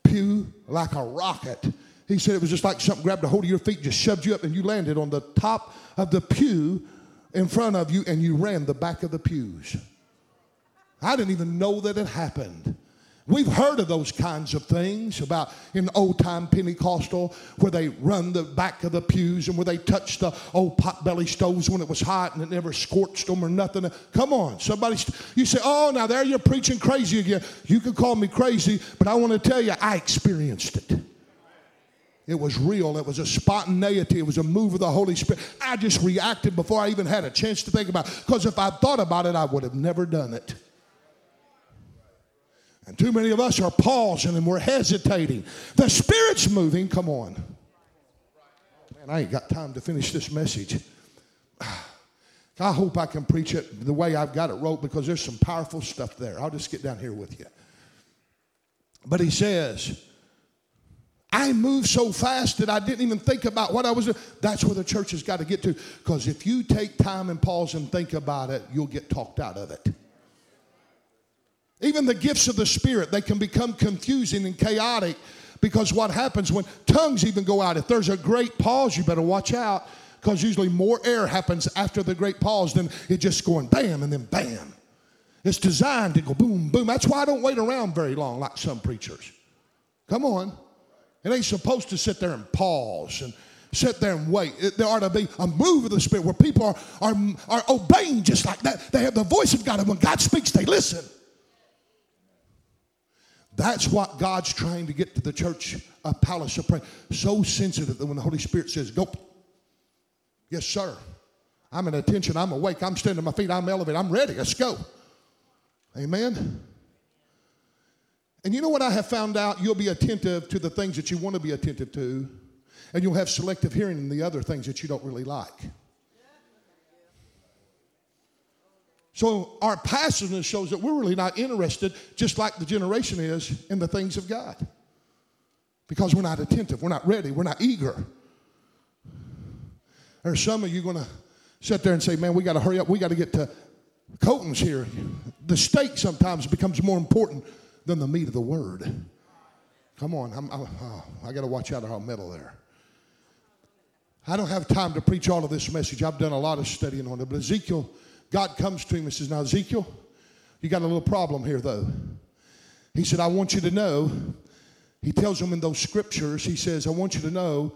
Speaker 2: pew like a rocket. He said it was just like something grabbed a hold of your feet, just shoved you up, and you landed on the top of the pew in front of you, and you ran the back of the pews. I didn't even know that it happened. We've heard of those kinds of things about in old time Pentecostal where they run the back of the pews and where they touch the old potbelly stoves when it was hot and it never scorched them or nothing. Come on, somebody, you say, oh, now there you're preaching crazy again. You can call me crazy, but I want to tell you, I experienced it. It was real. It was a spontaneity. It was a move of the Holy Spirit. I just reacted before I even had a chance to think about it. Because if I thought about it, I would have never done it. And too many of us are pausing and we're hesitating. The Spirit's moving. Come on. Man, I ain't got time to finish this message. I hope I can preach it the way I've got it wrote because there's some powerful stuff there. I'll just get down here with you. But he says, I moved so fast that I didn't even think about what I was doing. That's where the church has got to get to. Because if you take time and pause and think about it, you'll get talked out of it. Even the gifts of the Spirit, they can become confusing and chaotic because what happens when tongues even go out, if there's a great pause, you better watch out because usually more air happens after the great pause than it just going bam and then bam. It's designed to go boom, boom. That's why I don't wait around very long like some preachers. Come on. It ain't supposed to sit there and pause and sit there and wait. It, there ought to be a move of the Spirit where people are, are, are obeying just like that. They have the voice of God, and when God speaks, they listen. That's what God's trying to get to the church, a palace of prayer. So sensitive that when the Holy Spirit says, go, yes, sir. I'm in attention. I'm awake. I'm standing on my feet. I'm elevated. I'm ready. Let's go. Amen. And you know what I have found out? You'll be attentive to the things that you want to be attentive to, and you'll have selective hearing in the other things that you don't really like. So our passiveness shows that we're really not interested, just like the generation is, in the things of God. Because we're not attentive, we're not ready, we're not eager. There's some of you to sit there and say, man, we got to hurry up, we got to get to Colton's here. The steak sometimes becomes more important than the meat of the word. Come on, I'm, I'm, oh, I got to watch out how meddle there. I don't have time to preach all of this message. I've done a lot of studying on it. But Ezekiel, God comes to him and says, Now, Ezekiel, you got a little problem here, though. He said, I want you to know, he tells him in those scriptures, he says, I want you to know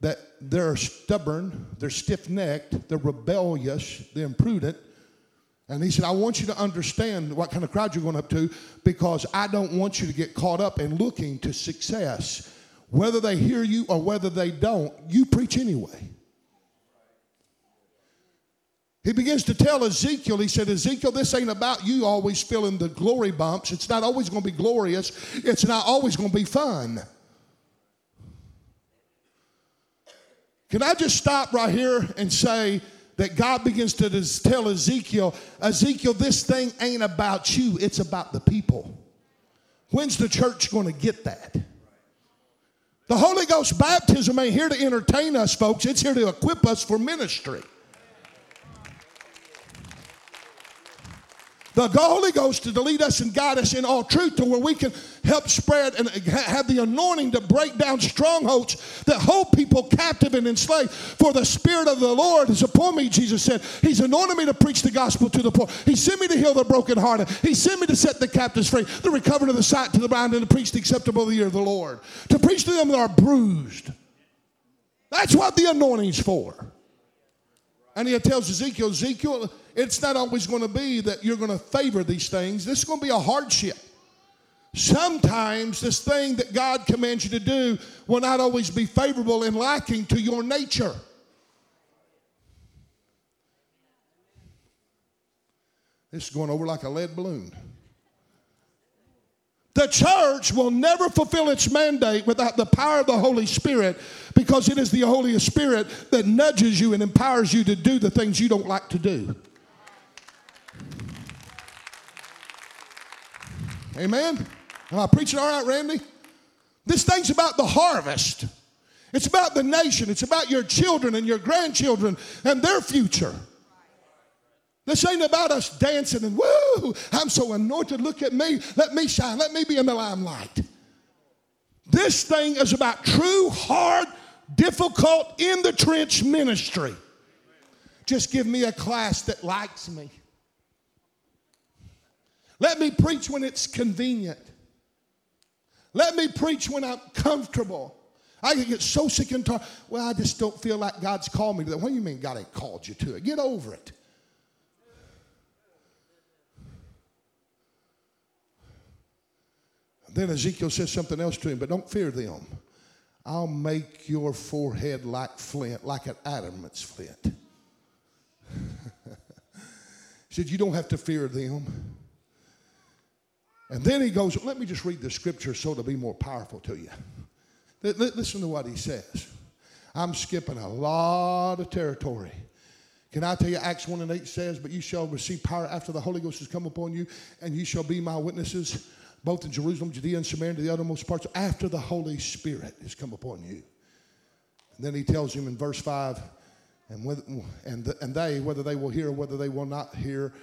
Speaker 2: that they're stubborn, they're stiff necked, they're rebellious, they're imprudent, and he said, I want you to understand what kind of crowd you're going up to because I don't want you to get caught up in looking to success. Whether they hear you or whether they don't, you preach anyway. He begins to tell Ezekiel, he said, Ezekiel, this ain't about you always feeling the glory bumps. It's not always going to be glorious, it's not always going to be fun. Can I just stop right here and say, that God begins to tell Ezekiel, Ezekiel, this thing ain't about you, it's about the people. When's the church going to get that? The Holy Ghost baptism ain't here to entertain us, folks, it's here to equip us for ministry. The Holy Ghost to lead us and guide us in all truth to where we can help spread and have the anointing to break down strongholds that hold people captive and enslaved. For the Spirit of the Lord is upon me, Jesus said. He's anointed me to preach the gospel to the poor. He sent me to heal the brokenhearted. He sent me to set the captives free, the recovery of the sight to the blind, and to preach the acceptable year of the Lord. To preach to them that are bruised. That's what the anointing's for. And he tells Ezekiel, Ezekiel, it's not always going to be that you're going to favor these things. This is going to be a hardship. Sometimes this thing that God commands you to do will not always be favorable and lacking to your nature. This is going over like a lead balloon. The church will never fulfill its mandate without the power of the Holy Spirit because it is the Holy Spirit that nudges you and empowers you to do the things you don't like to do. Amen? Am I preaching all right, Randy? This thing's about the harvest. It's about the nation. It's about your children and your grandchildren and their future. This ain't about us dancing and woo, I'm so anointed. Look at me. Let me shine. Let me be in the limelight. This thing is about true, hard, difficult, in the trench ministry. Just give me a class that likes me. Let me preach when it's convenient. Let me preach when I'm comfortable. I can get so sick and tired. Well, I just don't feel like God's called me to that. What do you mean God ain't called you to it? Get over it. Then Ezekiel says something else to him, but don't fear them. I'll make your forehead like flint, like an adamant's flint. he said, You don't have to fear them. And then he goes, let me just read the scripture so it'll be more powerful to you. Listen to what he says. I'm skipping a lot of territory. Can I tell you, Acts 1 and 8 says, But you shall receive power after the Holy Ghost has come upon you, and you shall be my witnesses, both in Jerusalem, Judea, and Samaria, to the uttermost parts, after the Holy Spirit has come upon you. And then he tells him in verse 5, and, and, the, and they, whether they will hear or whether they will not hear,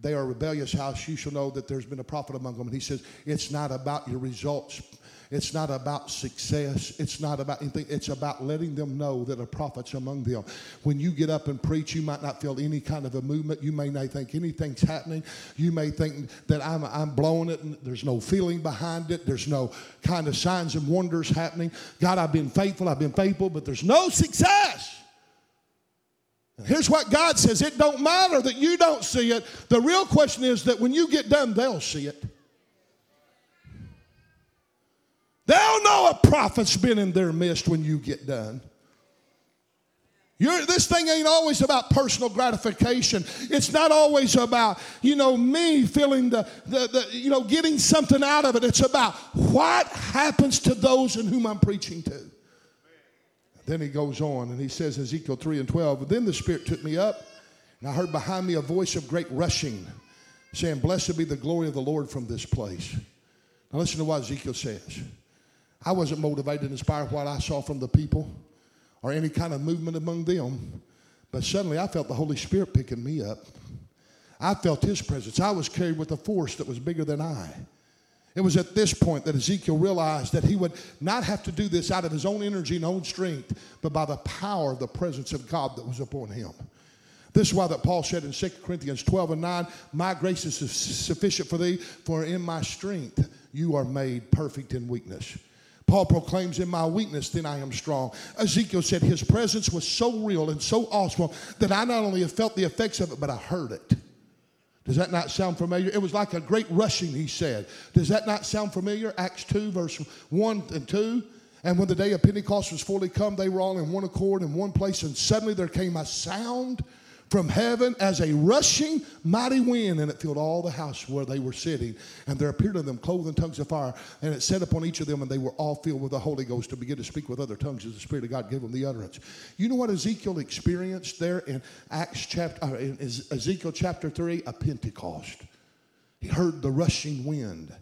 Speaker 2: they are rebellious house, you shall know that there's been a prophet among them. And he says, it's not about your results. It's not about success. It's not about anything. It's about letting them know that a prophet's among them. When you get up and preach, you might not feel any kind of a movement. You may not think anything's happening. You may think that I'm, I'm blowing it and there's no feeling behind it. There's no kind of signs and wonders happening. God, I've been faithful. I've been faithful, but there's no success. Here's what God says it don't matter that you don't see it. The real question is that when you get done, they'll see it. They'll know a prophet's been in their midst when you get done. You're, this thing ain't always about personal gratification. It's not always about, you know, me feeling the, the, the, you know, getting something out of it. It's about what happens to those in whom I'm preaching to. Then he goes on and he says, Ezekiel 3 and 12, Then the Spirit took me up, and I heard behind me a voice of great rushing, saying, Blessed be the glory of the Lord from this place. Now listen to what Ezekiel says. I wasn't motivated and inspired what I saw from the people or any kind of movement among them. But suddenly I felt the Holy Spirit picking me up. I felt His presence. I was carried with a force that was bigger than I. It was at this point that Ezekiel realized that he would not have to do this out of his own energy and own strength, but by the power of the presence of God that was upon him. This is why that Paul said in 2 Corinthians 12 and 9, My grace is sufficient for thee, for in my strength you are made perfect in weakness. Paul proclaims, In my weakness, then I am strong. Ezekiel said his presence was so real and so awesome that I not only felt the effects of it, but I heard it. Does that not sound familiar? It was like a great rushing, he said. Does that not sound familiar? Acts 2, verse 1 and 2. And when the day of Pentecost was fully come, they were all in one accord in one place, and suddenly there came a sound from heaven as a rushing mighty wind, and it filled all the house where they were sitting. And there appeared to them cloven tongues of fire, and it set upon each of them, and they were all filled with the Holy Ghost to begin to speak with other tongues as the Spirit of God gave them the utterance. You know what Ezekiel experienced there in Acts chapter, uh, in Ezekiel chapter three? A Pentecost. He heard the rushing wind.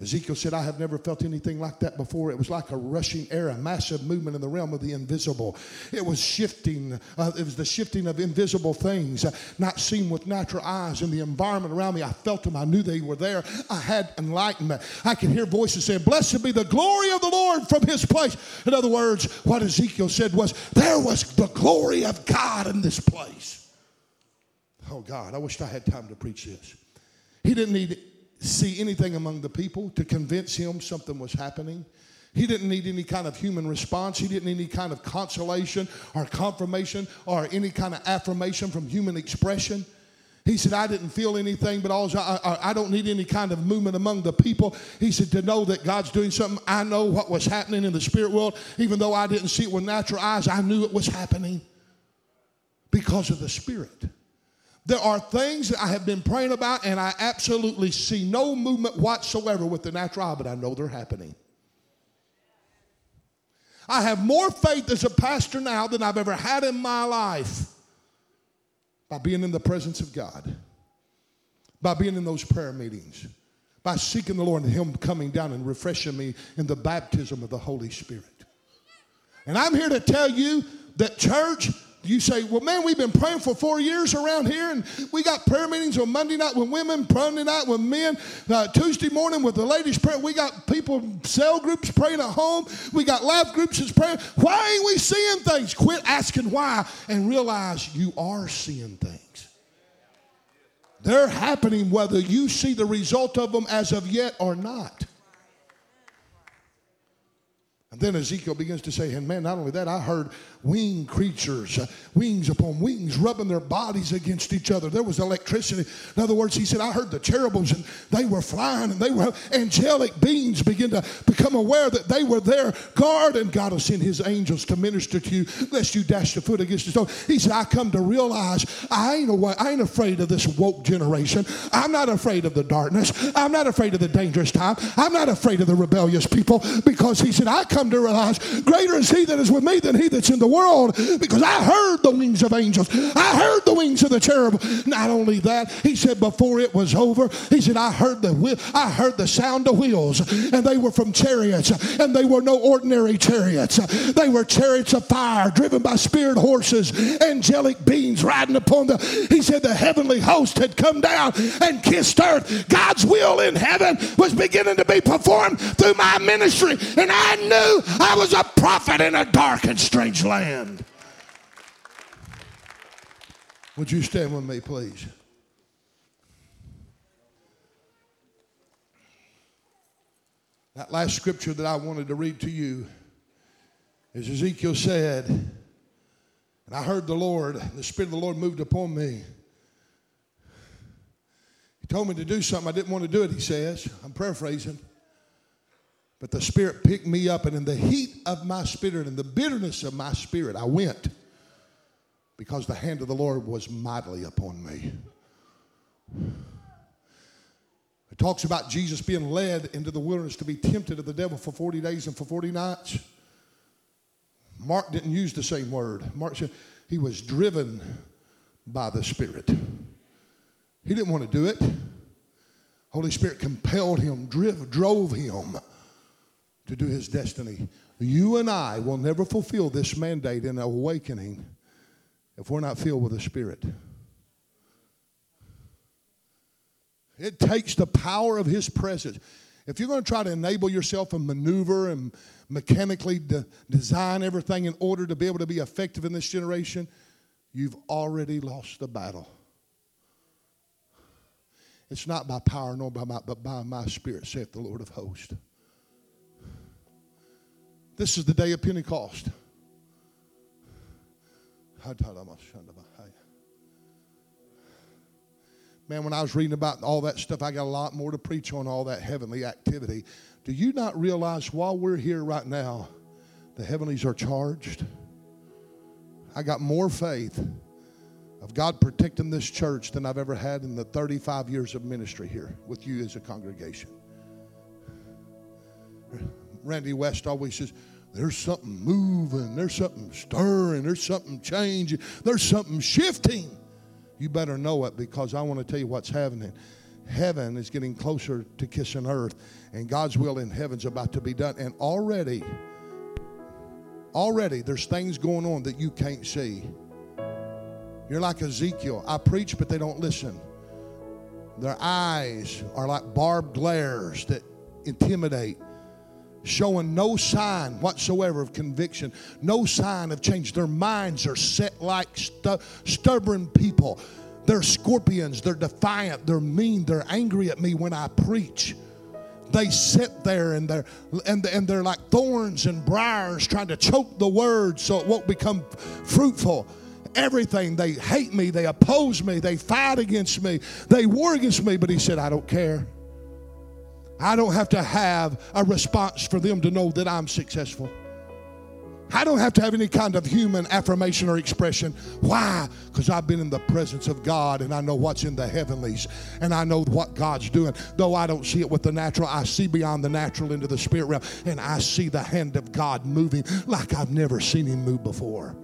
Speaker 2: Ezekiel said, I have never felt anything like that before. It was like a rushing air, a massive movement in the realm of the invisible. It was shifting, uh, it was the shifting of invisible things, uh, not seen with natural eyes. In the environment around me, I felt them. I knew they were there. I had enlightenment. I could hear voices saying, Blessed be the glory of the Lord from his place. In other words, what Ezekiel said was, There was the glory of God in this place. Oh, God, I wished I had time to preach this. He didn't need see anything among the people to convince him something was happening. He didn't need any kind of human response. He didn't need any kind of consolation or confirmation or any kind of affirmation from human expression. He said, I didn't feel anything, but also I, I, don't need any kind of movement among the people. He said, to know that God's doing something, I know what was happening in the spirit world. Even though I didn't see it with natural eyes, I knew it was happening because of the spirit. There are things that I have been praying about, and I absolutely see no movement whatsoever with the natural eye, but I know they're happening. I have more faith as a pastor now than I've ever had in my life by being in the presence of God, by being in those prayer meetings, by seeking the Lord and Him coming down and refreshing me in the baptism of the Holy Spirit. And I'm here to tell you that, church, you say, well, man, we've been praying for four years around here, and we got prayer meetings on Monday night with women, Monday night with men, uh, Tuesday morning with the ladies' prayer. We got people, cell groups praying at home. We got live groups that's praying. Why ain't we seeing things? Quit asking why and realize you are seeing things. They're happening whether you see the result of them as of yet or not. And then Ezekiel begins to say, and man, not only that, I heard winged creatures, uh, wings upon wings, rubbing their bodies against each other. There was electricity. In other words, he said, I heard the cherubims and they were flying and they were angelic beings begin to become aware that they were there. Guard and God will send his angels to minister to you lest you dash your foot against the stone. He said, I come to realize I ain't, away, I ain't afraid of this woke generation. I'm not afraid of the darkness. I'm not afraid of the dangerous time. I'm not afraid of the rebellious people because he said, I come to realize greater is he that is with me than he that's in the world because I heard the wings of angels. I heard the wings of the cherub. Not only that, he said before it was over, he said I heard the I heard the sound of wheels and they were from chariots and they were no ordinary chariots. They were chariots of fire driven by spirit horses, angelic beings riding upon the he said the heavenly host had come down and kissed earth. God's will in heaven was beginning to be performed through my ministry and I knew I was a prophet in a dark and strange land Would you stand with me, please? That last scripture that I wanted to read to you is Ezekiel said, and I heard the Lord, the Spirit of the Lord moved upon me. He told me to do something. I didn't want to do it, he says. I'm paraphrasing. But the Spirit picked me up, and in the heat of my spirit and the bitterness of my spirit, I went. because the hand of the Lord was mightily upon me. It talks about Jesus being led into the wilderness to be tempted of the devil for 40 days and for 40 nights. Mark didn't use the same word. Mark said he was driven by the Spirit. He didn't want to do it. Holy Spirit compelled him, driv, drove him to do his destiny. You and I will never fulfill this mandate in awakening if we're not filled with the Spirit. It takes the power of His presence. If you're going to try to enable yourself and maneuver and mechanically de- design everything in order to be able to be effective in this generation, you've already lost the battle. It's not by power nor by might, but by my spirit, saith the Lord of hosts. This is the day of Pentecost. Man, when I was reading about all that stuff, I got a lot more to preach on all that heavenly activity. Do you not realize while we're here right now, the heavenlies are charged? I got more faith of God protecting this church than I've ever had in the 35 years of ministry here with you as a congregation. Randy West always says, there's something moving, there's something stirring, there's something changing, there's something shifting. You better know it because I want to tell you what's happening. Heaven is getting closer to kissing earth, and God's will in heaven's about to be done. And already, already, there's things going on that you can't see. You're like Ezekiel. I preach, but they don't listen. Their eyes are like barbed glares that intimidate showing no sign whatsoever of conviction, no sign of change. Their minds are set like stu- stubborn people. They're scorpions, they're defiant, they're mean, they're angry at me when I preach. They sit there and they're and, and they're like thorns and briars trying to choke the word so it won't become fruitful everything. They hate me, they oppose me, they fight against me, they war against me. But he said, I don't care. I don't have to have a response for them to know that I'm successful. I don't have to have any kind of human affirmation or expression. Why? Because I've been in the presence of God and I know what's in the heavenlies and I know what God's doing. Though I don't see it with the natural, I see beyond the natural into the spirit realm and I see the hand of God moving like I've never seen Him move before.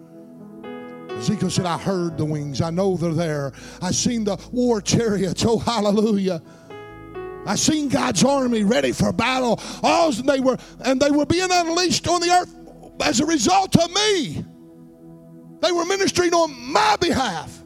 Speaker 2: Ezekiel said, I heard the wings. I know they're there. I've seen the war chariots. Oh, hallelujah. I seen God's army ready for battle. All they were, and they were being unleashed on the earth as a result of me. They were ministering on my behalf.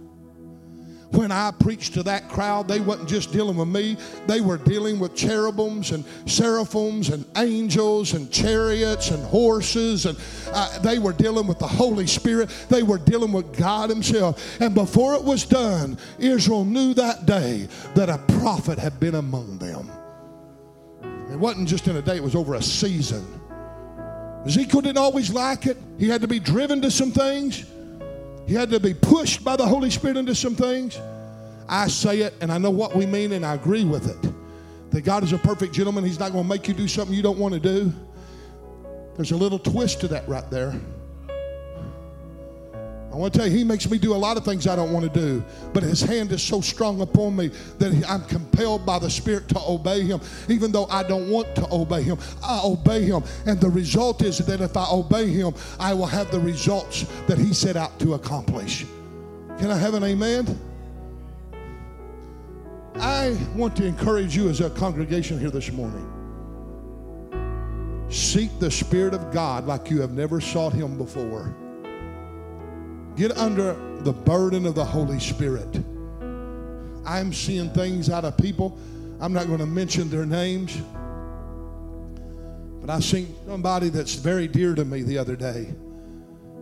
Speaker 2: When I preached to that crowd, they wasn't just dealing with me, they were dealing with cherubims and seraphims and angels and chariots and horses. And uh, they were dealing with the Holy Spirit. They were dealing with God Himself. And before it was done, Israel knew that day that a prophet had been among them. It wasn't just in a day, it was over a season. Ezekiel didn't always like it. He had to be driven to some things. He had to be pushed by the Holy Spirit into some things. I say it and I know what we mean and I agree with it. That God is a perfect gentleman. He's not going to make you do something you don't want to do. There's a little twist to that right there. I want to tell you, He makes me do a lot of things I don't want to do, but His hand is so strong upon me that I'm compelled by the Spirit to obey Him. Even though I don't want to obey Him, I obey Him. And the result is that if I obey Him, I will have the results that He set out to accomplish. Can I have an amen? I want to encourage you as a congregation here this morning. Seek the Spirit of God like you have never sought Him before. Get under the burden of the Holy Spirit. I'm seeing things out of people. I'm not going to mention their names. But I seen somebody that's very dear to me the other day.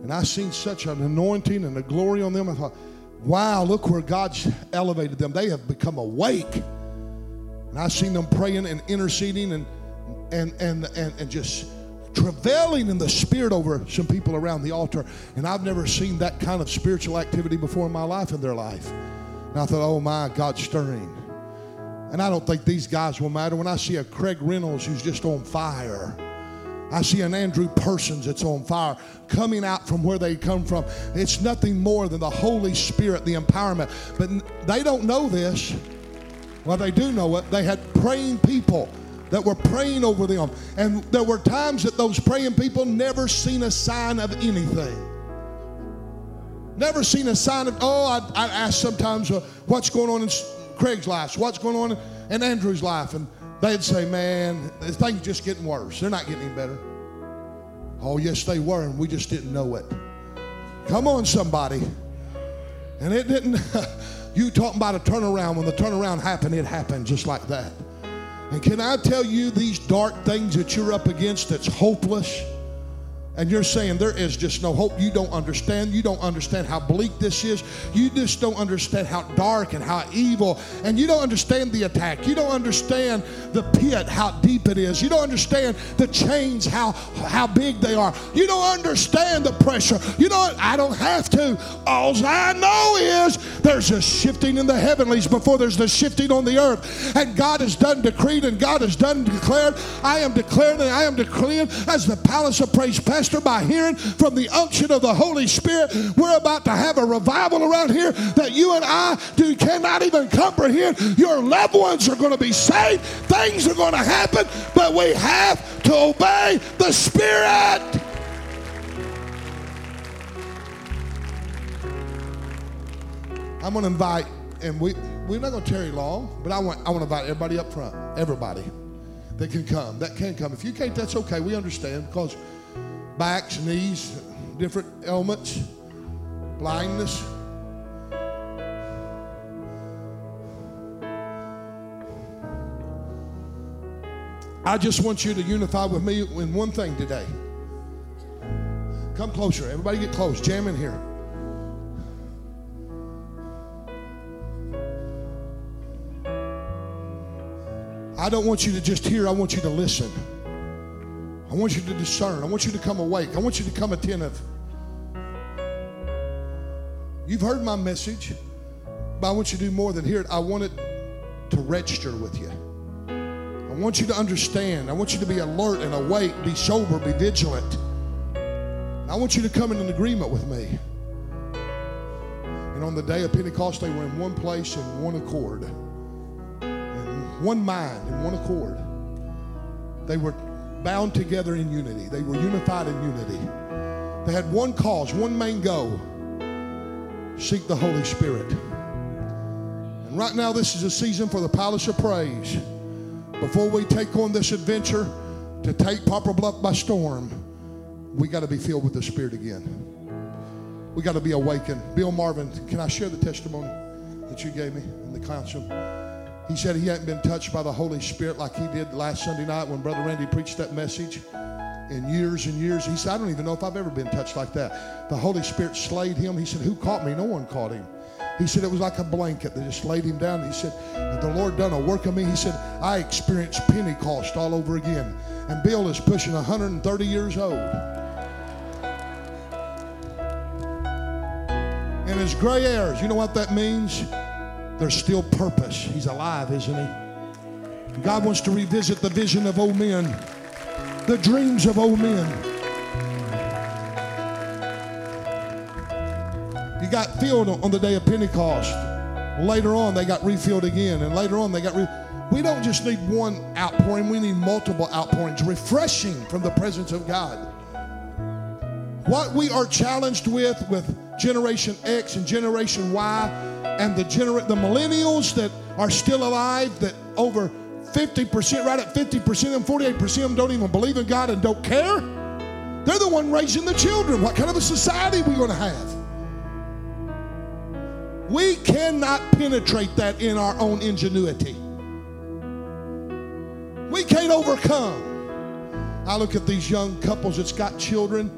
Speaker 2: And I seen such an anointing and a glory on them. I thought, wow, look where God's elevated them. They have become awake. And I seen them praying and interceding and and and and, and just travailing in the spirit over some people around the altar. And I've never seen that kind of spiritual activity before in my life in their life. And I thought, oh my, God's stirring. And I don't think these guys will matter. When I see a Craig Reynolds who's just on fire, I see an Andrew Persons that's on fire coming out from where they come from. It's nothing more than the Holy Spirit, the empowerment. But they don't know this. Well, they do know it. They had praying people that were praying over them. And there were times that those praying people never seen a sign of anything. Never seen a sign of, oh, I, I ask sometimes uh, what's going on in Craig's life, what's going on in Andrew's life. And they'd say, man, things just getting worse. They're not getting any better. Oh, yes, they were, and we just didn't know it. Come on, somebody. And it didn't, you talking about a turnaround. When the turnaround happened, it happened just like that. And can I tell you these dark things that you're up against that's hopeless? And you're saying there is just no hope, you don't understand. You don't understand how bleak this is. You just don't understand how dark and how evil, and you don't understand the attack. You don't understand the pit, how deep it is. You don't understand the chains, how how big they are. You don't understand the pressure. You know, I don't have to. All I know is there's a shifting in the heavenlies before there's the shifting on the earth. And God has done decreed and God has done declared. I am declared and I am declaring as the palace of praise by hearing from the unction of the Holy Spirit. We're about to have a revival around here that you and I do cannot even comprehend. Your loved ones are going to be saved. Things are going to happen, but we have to obey the Spirit. I'm going to invite, and we, we're not going to tarry long, but I want, I want to invite everybody up front. Everybody that can come, that can come. If you can't, that's okay. We understand because backs, knees, different ailments, blindness. I just want you to unify with me in one thing today. Come closer. Everybody get close. Jam in here. I don't want you to just hear, I want you to listen. I want you to discern. I want you to come awake. I want you to come attentive. You've heard my message, but I want you to do more than hear it. I want it to register with you. I want you to understand. I want you to be alert and awake, be sober, be vigilant. I want you to come in an agreement with me. And on the day of Pentecost, they were in one place in one accord in one mind and one accord. They were bound together in unity. They were unified in unity. They had one cause, one main goal seek the Holy Spirit. And right now, this is a season for the Palace of Praise. Before we take on this adventure to take Poplar Bluff by storm, we got to be filled with the Spirit again. We got to be awakened. Bill Marvin, can I share the testimony that you gave me in the council? He said he hadn't been touched by the Holy Spirit like he did last Sunday night when Brother Randy preached that message in years and years. He said, I don't even know if I've ever been touched like that. The Holy Spirit slayed him. He said, Who caught me? No one caught him. He said it was like a blanket that just laid him down. He said, The Lord done a work of me. He said, I experienced Pentecost all over again. And Bill is pushing 130 years old. And his gray hairs, you know what that means? There's still purpose. He's alive, isn't he? God wants to revisit the vision of old men, the dreams of old men. You got filled on the day of Pentecost. Later on, they got refilled again, and later on, they got. We don't just need one outpouring; we need multiple outpourings, refreshing from the presence of God. What we are challenged with, with Generation X and Generation Y, and the gener- the millennials that are still alive that over 50%, right at 50% of them, 48% of them don't even believe in God and don't care. They're the one raising the children. What kind of a society are we going to have? We cannot penetrate that in our own ingenuity. We can't overcome. I look at these young couples that's got children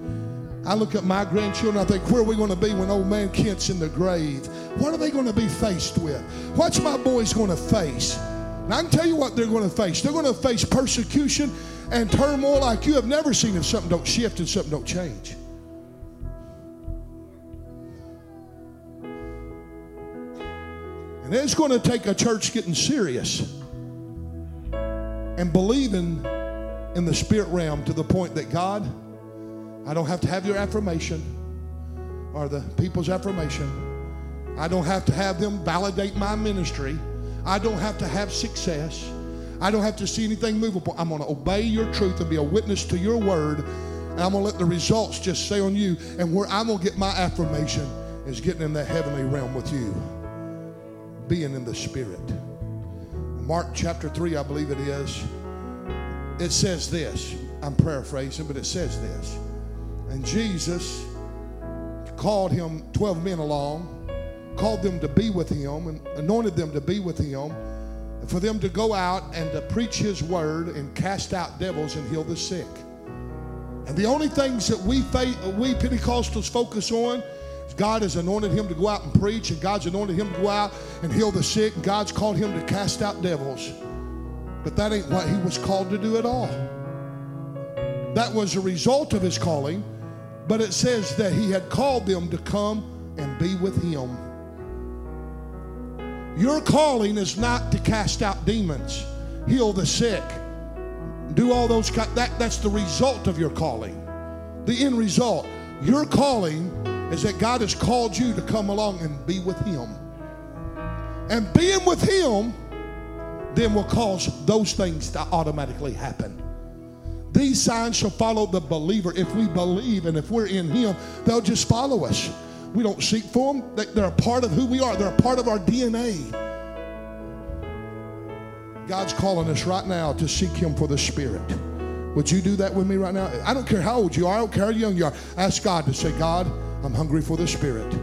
Speaker 2: I look at my grandchildren, I think, where are we going to be when old man Kent's in the grave? What are they going to be faced with? What's my boys going to face? And I can tell you what they're going to face. They're going to face persecution and turmoil like you have never seen if something don't shift and something don't change. And it's going to take a church getting serious and believing in the spirit realm to the point that God, I don't have to have your affirmation or the people's affirmation. I don't have to have them validate my ministry. I don't have to have success. I don't have to see anything movable. I'm going to obey your truth and be a witness to your word. And I'm going to let the results just say on you. And where I'm going to get my affirmation is getting in that heavenly realm with you, being in the spirit. Mark chapter 3, I believe it is, it says this. I'm paraphrasing, but it says this. And Jesus called him 12 men along, called them to be with him, and anointed them to be with him, for them to go out and to preach his word and cast out devils and heal the sick. And the only things that we, we Pentecostals focus on God has anointed him to go out and preach, and God's anointed him to go out and heal the sick, and God's called him to cast out devils. But that ain't what he was called to do at all. That was a result of his calling, but it says that he had called them to come and be with him. Your calling is not to cast out demons, heal the sick, do all those that that's the result of your calling. The end result. Your calling is that God has called you to come along and be with Him. And being with Him then will cause those things to automatically happen. These signs shall follow the believer. If we believe and if we're in Him, they'll just follow us. We don't seek for them, they're a part of who we are, they're a part of our DNA. God's calling us right now to seek Him for the Spirit. Would you do that with me right now? I don't care how old you are, I don't care how young you are. Ask God to say, God, I'm hungry for the Spirit.